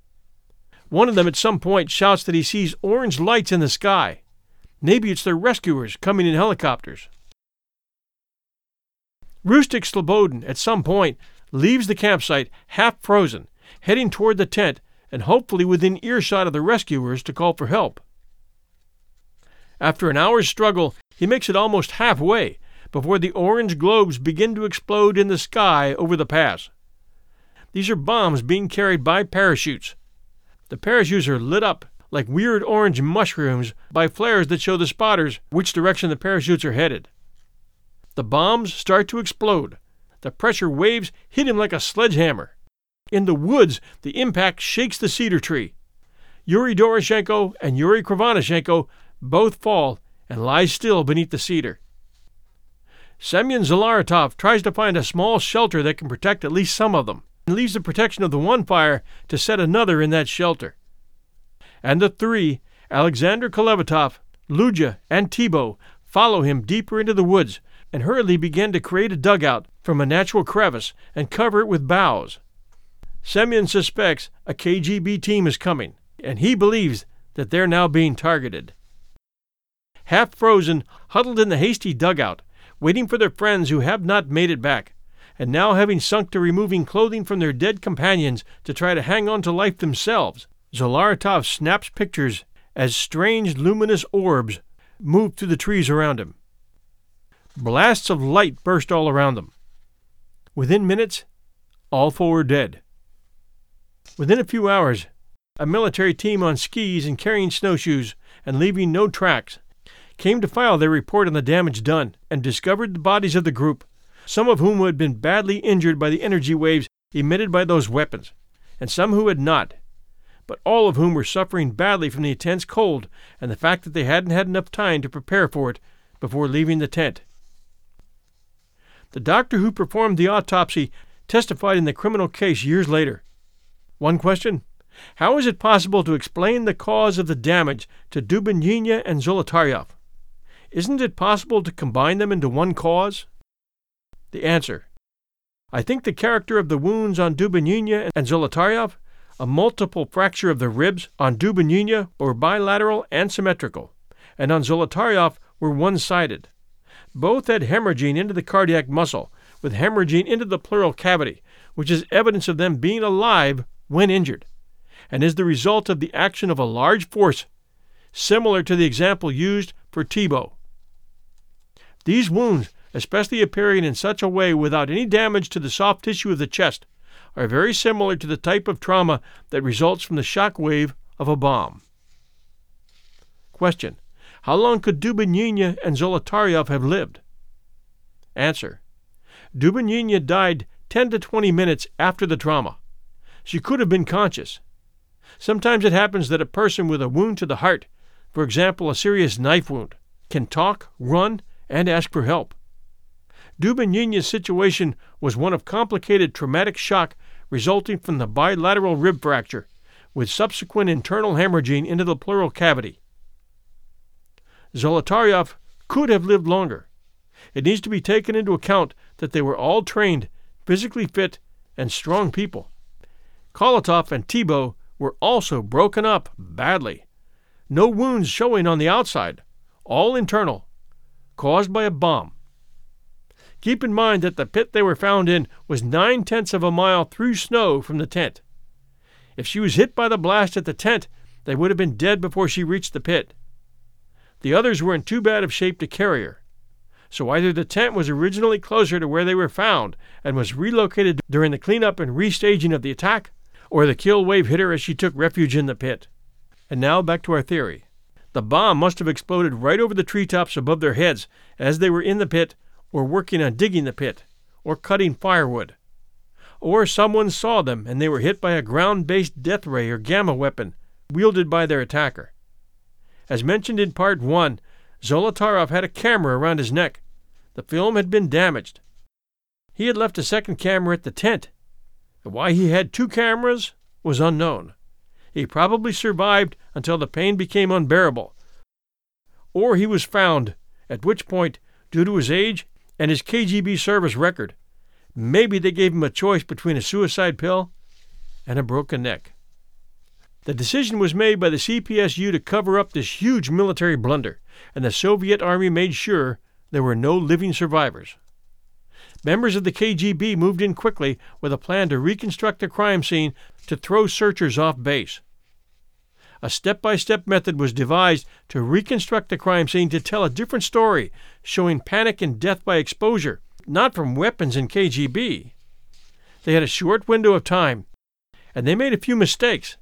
One of them at some point shouts that he sees orange lights in the sky. Maybe it's their rescuers coming in helicopters. Rustik Slobodin, at some point, leaves the campsite half frozen, heading toward the tent and hopefully within earshot of the rescuers to call for help. After an hour's struggle, he makes it almost halfway before the orange globes begin to explode in the sky over the pass. These are bombs being carried by parachutes, the parachutes are lit up like weird orange mushrooms by flares that show the spotters which direction the parachutes are headed. The bombs start to explode. The pressure waves hit him like a sledgehammer. In the woods, the impact shakes the cedar tree. Yuri Doroshenko and Yuri Krivonishenko both fall and lie still beneath the cedar. Semyon Zolaratov tries to find a small shelter that can protect at least some of them and leaves the protection of the one fire to set another in that shelter. And the three, Alexander Kolevatov, Luja, and Thibeaux, follow him deeper into the woods and hurriedly begin to create a dugout from a natural crevice and cover it with boughs. Semyon suspects a KGB team is coming, and he believes that they're now being targeted. Half frozen, huddled in the hasty dugout, waiting for their friends who have not made it back, and now having sunk to removing clothing from their dead companions to try to hang on to life themselves, Zolaratov snaps pictures as strange luminous orbs move through the trees around him. Blasts of light burst all around them. Within minutes, all four were dead. Within a few hours, a military team on skis and carrying snowshoes and leaving no tracks came to file their report on the damage done and discovered the bodies of the group some of whom had been badly injured by the energy waves emitted by those weapons, and some who had not, but all of whom were suffering badly from the intense cold and the fact that they hadn't had enough time to prepare for it before leaving the tent. The doctor who performed the autopsy testified in the criminal case years later. One question How is it possible to explain the cause of the damage to Dubinina and Zolotaryov? Isn't it possible to combine them into one cause? The answer I think the character of the wounds on Dubinina and Zolotaryov, a multiple fracture of the ribs on Dubinina were bilateral and symmetrical, and on Zolotaryov were one sided. Both had hemorrhaging into the cardiac muscle, with hemorrhaging into the pleural cavity, which is evidence of them being alive when injured, and is the result of the action of a large force, similar to the example used for Thibeaux. These wounds especially appearing in such a way without any damage to the soft tissue of the chest, are very similar to the type of trauma that results from the shock wave of a bomb. Question. How long could Dubinina and Zolotaryov have lived? Answer. Dubinina died 10 to 20 minutes after the trauma. She could have been conscious. Sometimes it happens that a person with a wound to the heart, for example, a serious knife wound, can talk, run, and ask for help. Dubinina's situation was one of complicated traumatic shock resulting from the bilateral rib fracture, with subsequent internal hemorrhaging into the pleural cavity. Zolotaryov could have lived longer. It needs to be taken into account that they were all trained, physically fit, and strong people. Koletov and Thibeaux were also broken up badly. No wounds showing on the outside, all internal, caused by a bomb. Keep in mind that the pit they were found in was nine tenths of a mile through snow from the tent. If she was hit by the blast at the tent, they would have been dead before she reached the pit. The others were in too bad of shape to carry her. So either the tent was originally closer to where they were found and was relocated during the cleanup and restaging of the attack, or the kill wave hit her as she took refuge in the pit. And now back to our theory. The bomb must have exploded right over the treetops above their heads as they were in the pit or working on digging the pit, or cutting firewood. Or someone saw them and they were hit by a ground based death ray or gamma weapon wielded by their attacker. As mentioned in Part 1, Zolotarov had a camera around his neck. The film had been damaged. He had left a second camera at the tent. Why he had two cameras was unknown. He probably survived until the pain became unbearable. Or he was found, at which point, due to his age and his KGB service record. Maybe they gave him a choice between a suicide pill and a broken neck. The decision was made by the CPSU to cover up this huge military blunder, and the Soviet Army made sure there were no living survivors. Members of the KGB moved in quickly with a plan to reconstruct the crime scene to throw searchers off base. A step by step method was devised to reconstruct the crime scene to tell a different story, showing panic and death by exposure, not from weapons in KGB. They had a short window of time, and they made a few mistakes,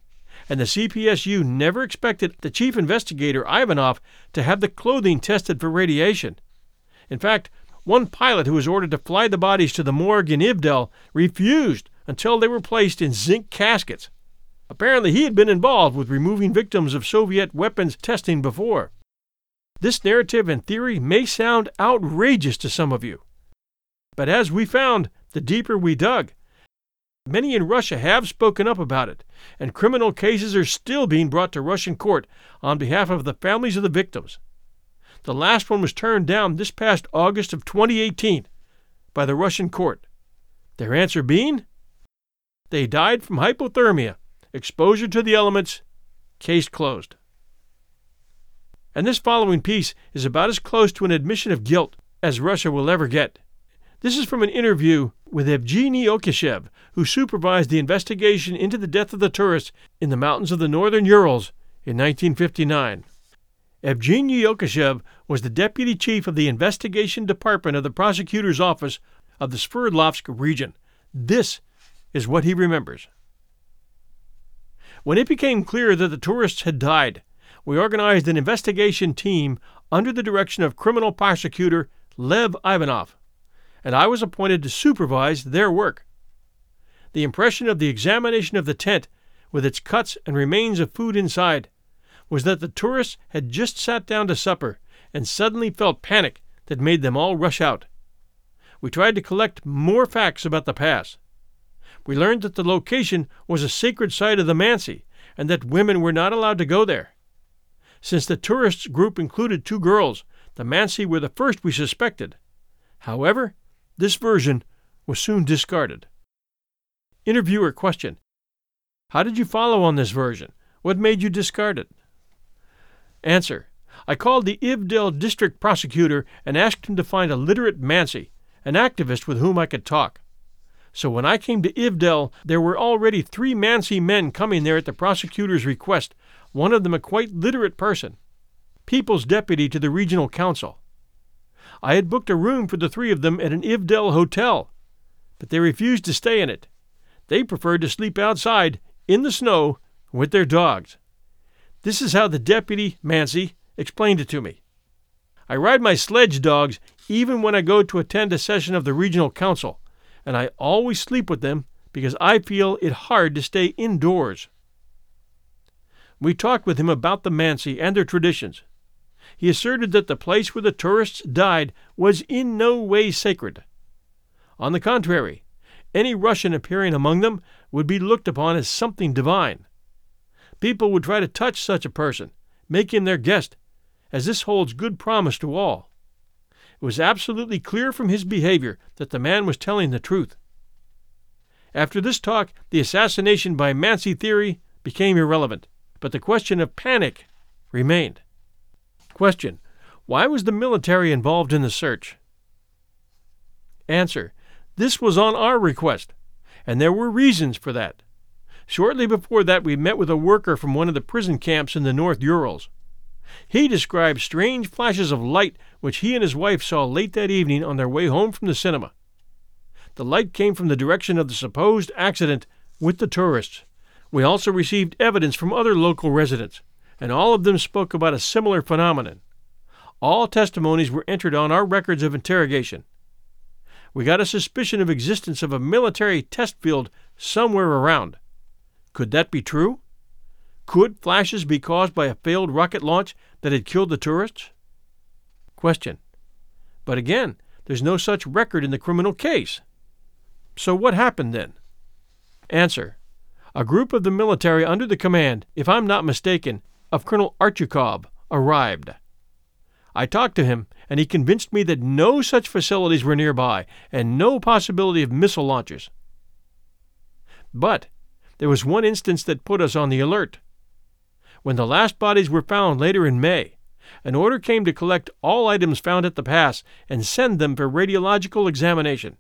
and the CPSU never expected the chief investigator, Ivanov, to have the clothing tested for radiation. In fact, one pilot who was ordered to fly the bodies to the morgue in Ivdel refused until they were placed in zinc caskets. Apparently, he had been involved with removing victims of Soviet weapons testing before. This narrative and theory may sound outrageous to some of you. But as we found, the deeper we dug, many in Russia have spoken up about it, and criminal cases are still being brought to Russian court on behalf of the families of the victims. The last one was turned down this past August of 2018 by the Russian court. Their answer being? They died from hypothermia exposure to the elements, case closed. And this following piece is about as close to an admission of guilt as Russia will ever get. This is from an interview with Evgeny Okishev, who supervised the investigation into the death of the tourists in the mountains of the northern Urals in 1959. Evgeny Okishev was the deputy chief of the investigation department of the prosecutor's office of the Sverdlovsk region. This is what he remembers. When it became clear that the tourists had died, we organized an investigation team under the direction of criminal prosecutor Lev Ivanov, and I was appointed to supervise their work. The impression of the examination of the tent, with its cuts and remains of food inside, was that the tourists had just sat down to supper and suddenly felt panic that made them all rush out. We tried to collect more facts about the pass. we learned that the location was a sacred site of the Mansi and that women were not allowed to go there. Since the tourists group included two girls, the Mansi were the first we suspected. However, this version was soon discarded. Interviewer question How did you follow on this version? What made you discard it? Answer I called the Ivdel district prosecutor and asked him to find a literate Mansi, an activist with whom I could talk. So when I came to Ivdel, there were already three Mansi men coming there at the prosecutor's request, one of them a quite literate person, people's deputy to the regional council. I had booked a room for the three of them at an Ivdel hotel, but they refused to stay in it. They preferred to sleep outside, in the snow, with their dogs. This is how the deputy, Mansi, explained it to me. I ride my sledge dogs even when I go to attend a session of the regional council and I always sleep with them because I feel it hard to stay indoors. We talked with him about the Mansi and their traditions. He asserted that the place where the tourists died was in no way sacred. On the contrary, any Russian appearing among them would be looked upon as something divine. People would try to touch such a person, make him their guest, as this holds good promise to all. It was absolutely clear from his behavior that the man was telling the truth. After this talk, the assassination by Mansi theory became irrelevant, but the question of panic remained. Question Why was the military involved in the search? Answer. This was on our request, and there were reasons for that. Shortly before that, we met with a worker from one of the prison camps in the North Urals. He described strange flashes of light which he and his wife saw late that evening on their way home from the cinema. The light came from the direction of the supposed accident with the tourists. We also received evidence from other local residents, and all of them spoke about a similar phenomenon. All testimonies were entered on our records of interrogation. We got a suspicion of existence of a military test field somewhere around. Could that be true? Could flashes be caused by a failed rocket launch that had killed the tourists? Question. But again, there's no such record in the criminal case. So what happened then? Answer. A group of the military under the command, if I'm not mistaken, of Colonel Archukov arrived. I talked to him, and he convinced me that no such facilities were nearby and no possibility of missile launches. But there was one instance that put us on the alert. When the last bodies were found later in May, an order came to collect all items found at the pass and send them for radiological examination.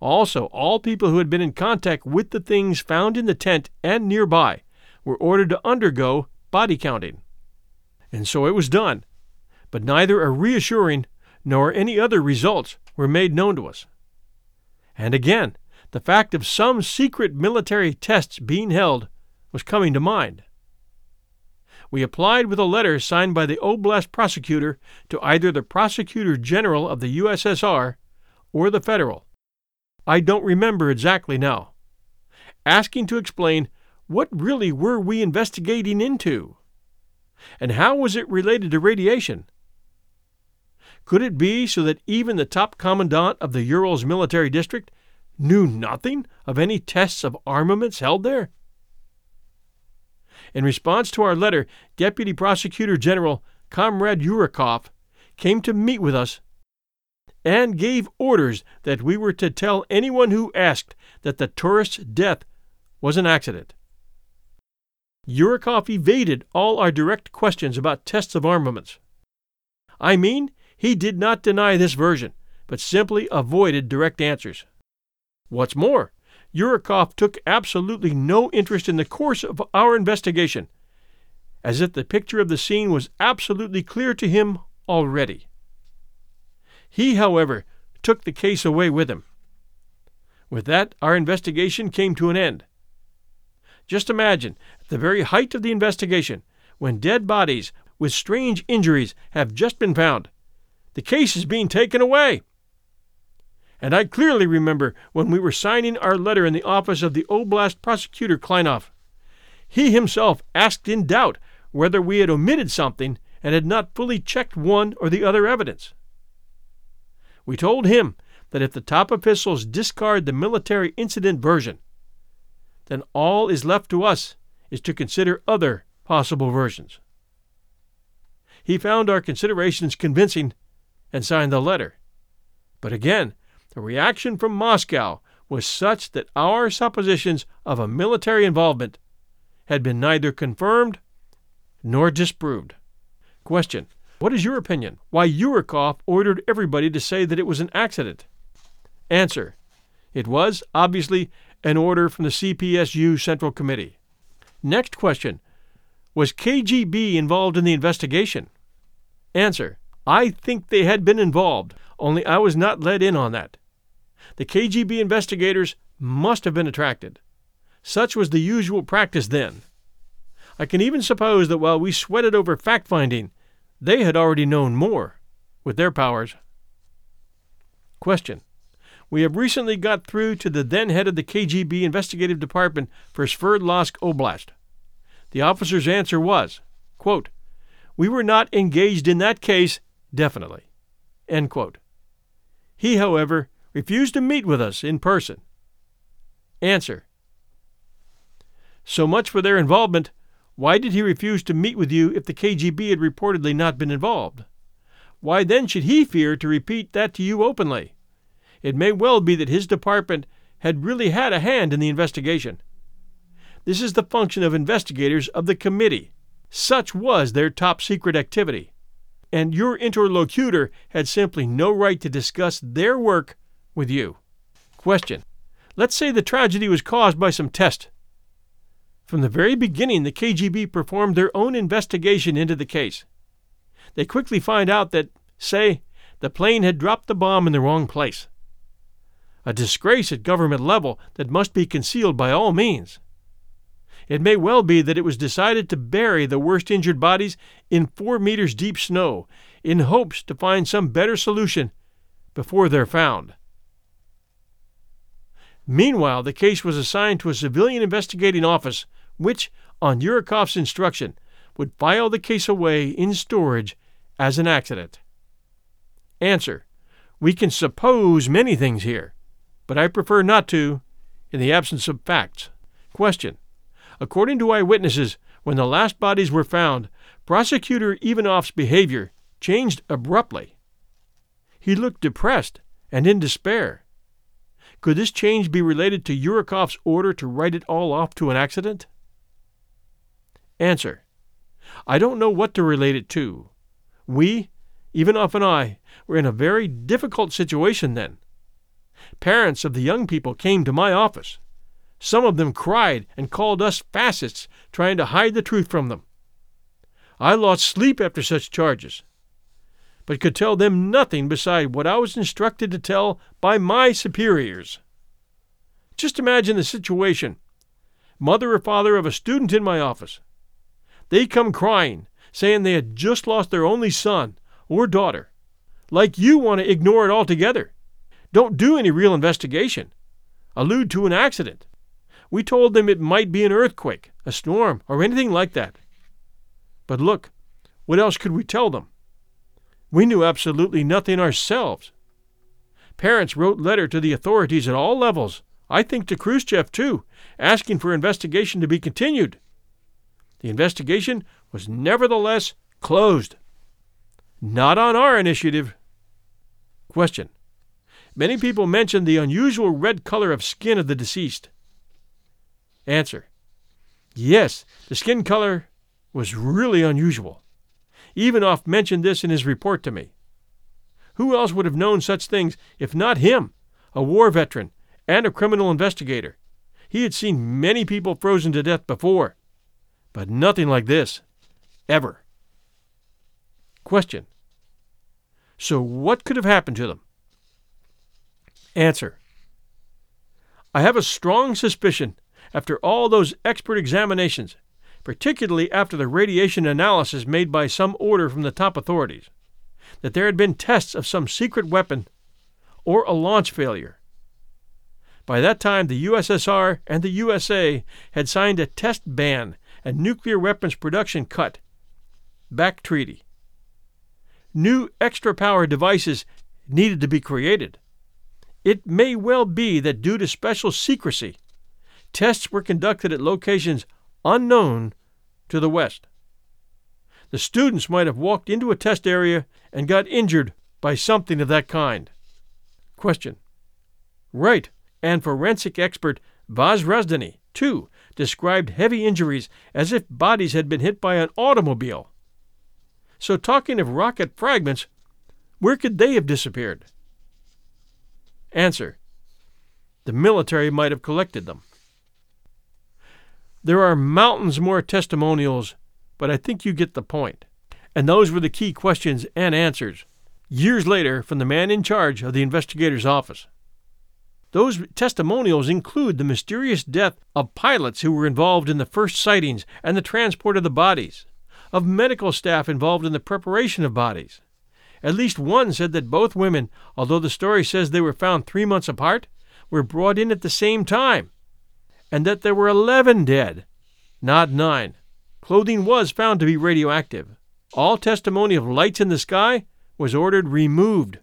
Also, all people who had been in contact with the things found in the tent and nearby were ordered to undergo body counting. And so it was done, but neither a reassuring nor any other results were made known to us. And again, the fact of some secret military tests being held was coming to mind. We applied with a letter signed by the Oblast prosecutor to either the Prosecutor General of the USSR or the Federal. I don't remember exactly now. Asking to explain what really were we investigating into? And how was it related to radiation? Could it be so that even the top commandant of the Urals military district knew nothing of any tests of armaments held there? In response to our letter, Deputy Prosecutor General Comrade Urakov came to meet with us and gave orders that we were to tell anyone who asked that the tourist's death was an accident. Urakov evaded all our direct questions about tests of armaments. I mean, he did not deny this version, but simply avoided direct answers. What's more, Urakov took absolutely no interest in the course of our investigation, as if the picture of the scene was absolutely clear to him already. He, however, took the case away with him. With that, our investigation came to an end. Just imagine, at the very height of the investigation, when dead bodies with strange injuries have just been found, the case is being taken away. And I clearly remember when we were signing our letter in the office of the Oblast prosecutor Klinov. He himself asked in doubt whether we had omitted something and had not fully checked one or the other evidence. We told him that if the top officials discard the military incident version, then all is left to us is to consider other possible versions. He found our considerations convincing and signed the letter. But again, the reaction from Moscow was such that our suppositions of a military involvement had been neither confirmed nor disproved. Question What is your opinion? Why Urakov ordered everybody to say that it was an accident? Answer It was, obviously, an order from the CPSU Central Committee. Next question Was KGB involved in the investigation? Answer I think they had been involved, only I was not let in on that. The KGB investigators must have been attracted. Such was the usual practice then. I can even suppose that while we sweated over fact finding, they had already known more, with their powers. Question. We have recently got through to the then head of the KGB investigative department for Sverdlovsk Oblast. The officer's answer was, quote, We were not engaged in that case definitely. He, however, refused to meet with us in person. Answer. So much for their involvement. Why did he refuse to meet with you if the KGB had reportedly not been involved? Why then should he fear to repeat that to you openly? It may well be that his department had really had a hand in the investigation. This is the function of investigators of the committee. Such was their top secret activity. And your interlocutor had simply no right to discuss their work with you. Question Let's say the tragedy was caused by some test. From the very beginning, the KGB performed their own investigation into the case. They quickly find out that, say, the plane had dropped the bomb in the wrong place. A disgrace at government level that must be concealed by all means. It may well be that it was decided to bury the worst injured bodies in four meters deep snow in hopes to find some better solution before they're found. Meanwhile, the case was assigned to a civilian investigating office, which, on Urakov's instruction, would file the case away in storage as an accident. Answer We can suppose many things here, but I prefer not to in the absence of facts. Question According to eyewitnesses, when the last bodies were found, Prosecutor Ivanov's behavior changed abruptly. He looked depressed and in despair. Could this change be related to Urakov's order to write it all off to an accident? Answer. I don't know what to relate it to. We, Ivanov and I, were in a very difficult situation then. Parents of the young people came to my office. Some of them cried and called us fascists, trying to hide the truth from them. I lost sleep after such charges, but could tell them nothing beside what I was instructed to tell by my superiors. Just imagine the situation mother or father of a student in my office. They come crying, saying they had just lost their only son or daughter. Like you want to ignore it altogether. Don't do any real investigation. Allude to an accident. We told them it might be an earthquake, a storm, or anything like that. But look, what else could we tell them? We knew absolutely nothing ourselves. Parents wrote letter to the authorities at all levels, I think to Khrushchev too, asking for investigation to be continued. The investigation was nevertheless closed. Not on our initiative. Question. Many people mentioned the unusual red color of skin of the deceased. Answer. Yes, the skin color was really unusual. Ivanov mentioned this in his report to me. Who else would have known such things if not him, a war veteran and a criminal investigator? He had seen many people frozen to death before, but nothing like this, ever. Question. So, what could have happened to them? Answer. I have a strong suspicion, after all those expert examinations, particularly after the radiation analysis made by some order from the top authorities, that there had been tests of some secret weapon or a launch failure. By that time, the USSR and the USA had signed a test ban and nuclear weapons production cut back treaty. New extra power devices needed to be created. It may well be that due to special secrecy, tests were conducted at locations unknown to the west. The students might have walked into a test area and got injured by something of that kind. Question. Right, and forensic expert Vozrozhdenny, too, described heavy injuries as if bodies had been hit by an automobile. So, talking of rocket fragments, where could they have disappeared? Answer. The military might have collected them. There are mountains more testimonials, but I think you get the point. And those were the key questions and answers, years later, from the man in charge of the investigator's office. Those testimonials include the mysterious death of pilots who were involved in the first sightings and the transport of the bodies, of medical staff involved in the preparation of bodies. At least one said that both women, although the story says they were found three months apart, were brought in at the same time and that there were 11 dead, not nine. Clothing was found to be radioactive. All testimony of lights in the sky was ordered removed.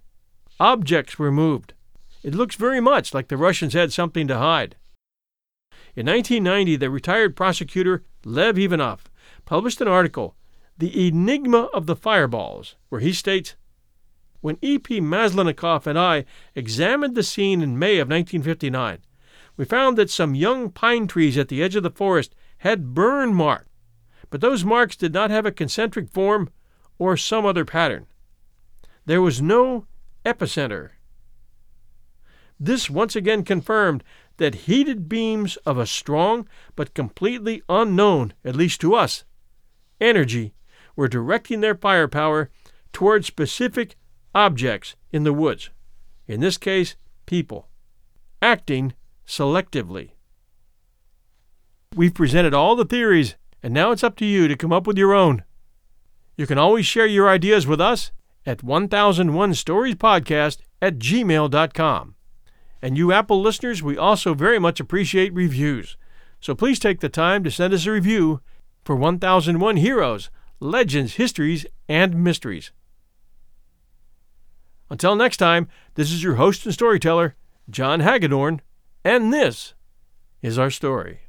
Objects were moved. It looks very much like the Russians had something to hide. In 1990, the retired prosecutor Lev Ivanov published an article, The Enigma of the Fireballs, where he states When E.P. Maslenikov and I examined the scene in May of 1959, we found that some young pine trees at the edge of the forest had burn marks, but those marks did not have a concentric form or some other pattern. There was no epicenter. This once again confirmed that heated beams of a strong but completely unknown, at least to us, energy were directing their firepower toward specific objects in the woods, in this case, people, acting selectively. We've presented all the theories, and now it's up to you to come up with your own. You can always share your ideas with us at 1001 Stories Podcast at gmail.com. And you Apple listeners, we also very much appreciate reviews. So please take the time to send us a review for 1001 Heroes, Legends, Histories, and Mysteries. Until next time, this is your host and storyteller, John Hagedorn, and this is our story.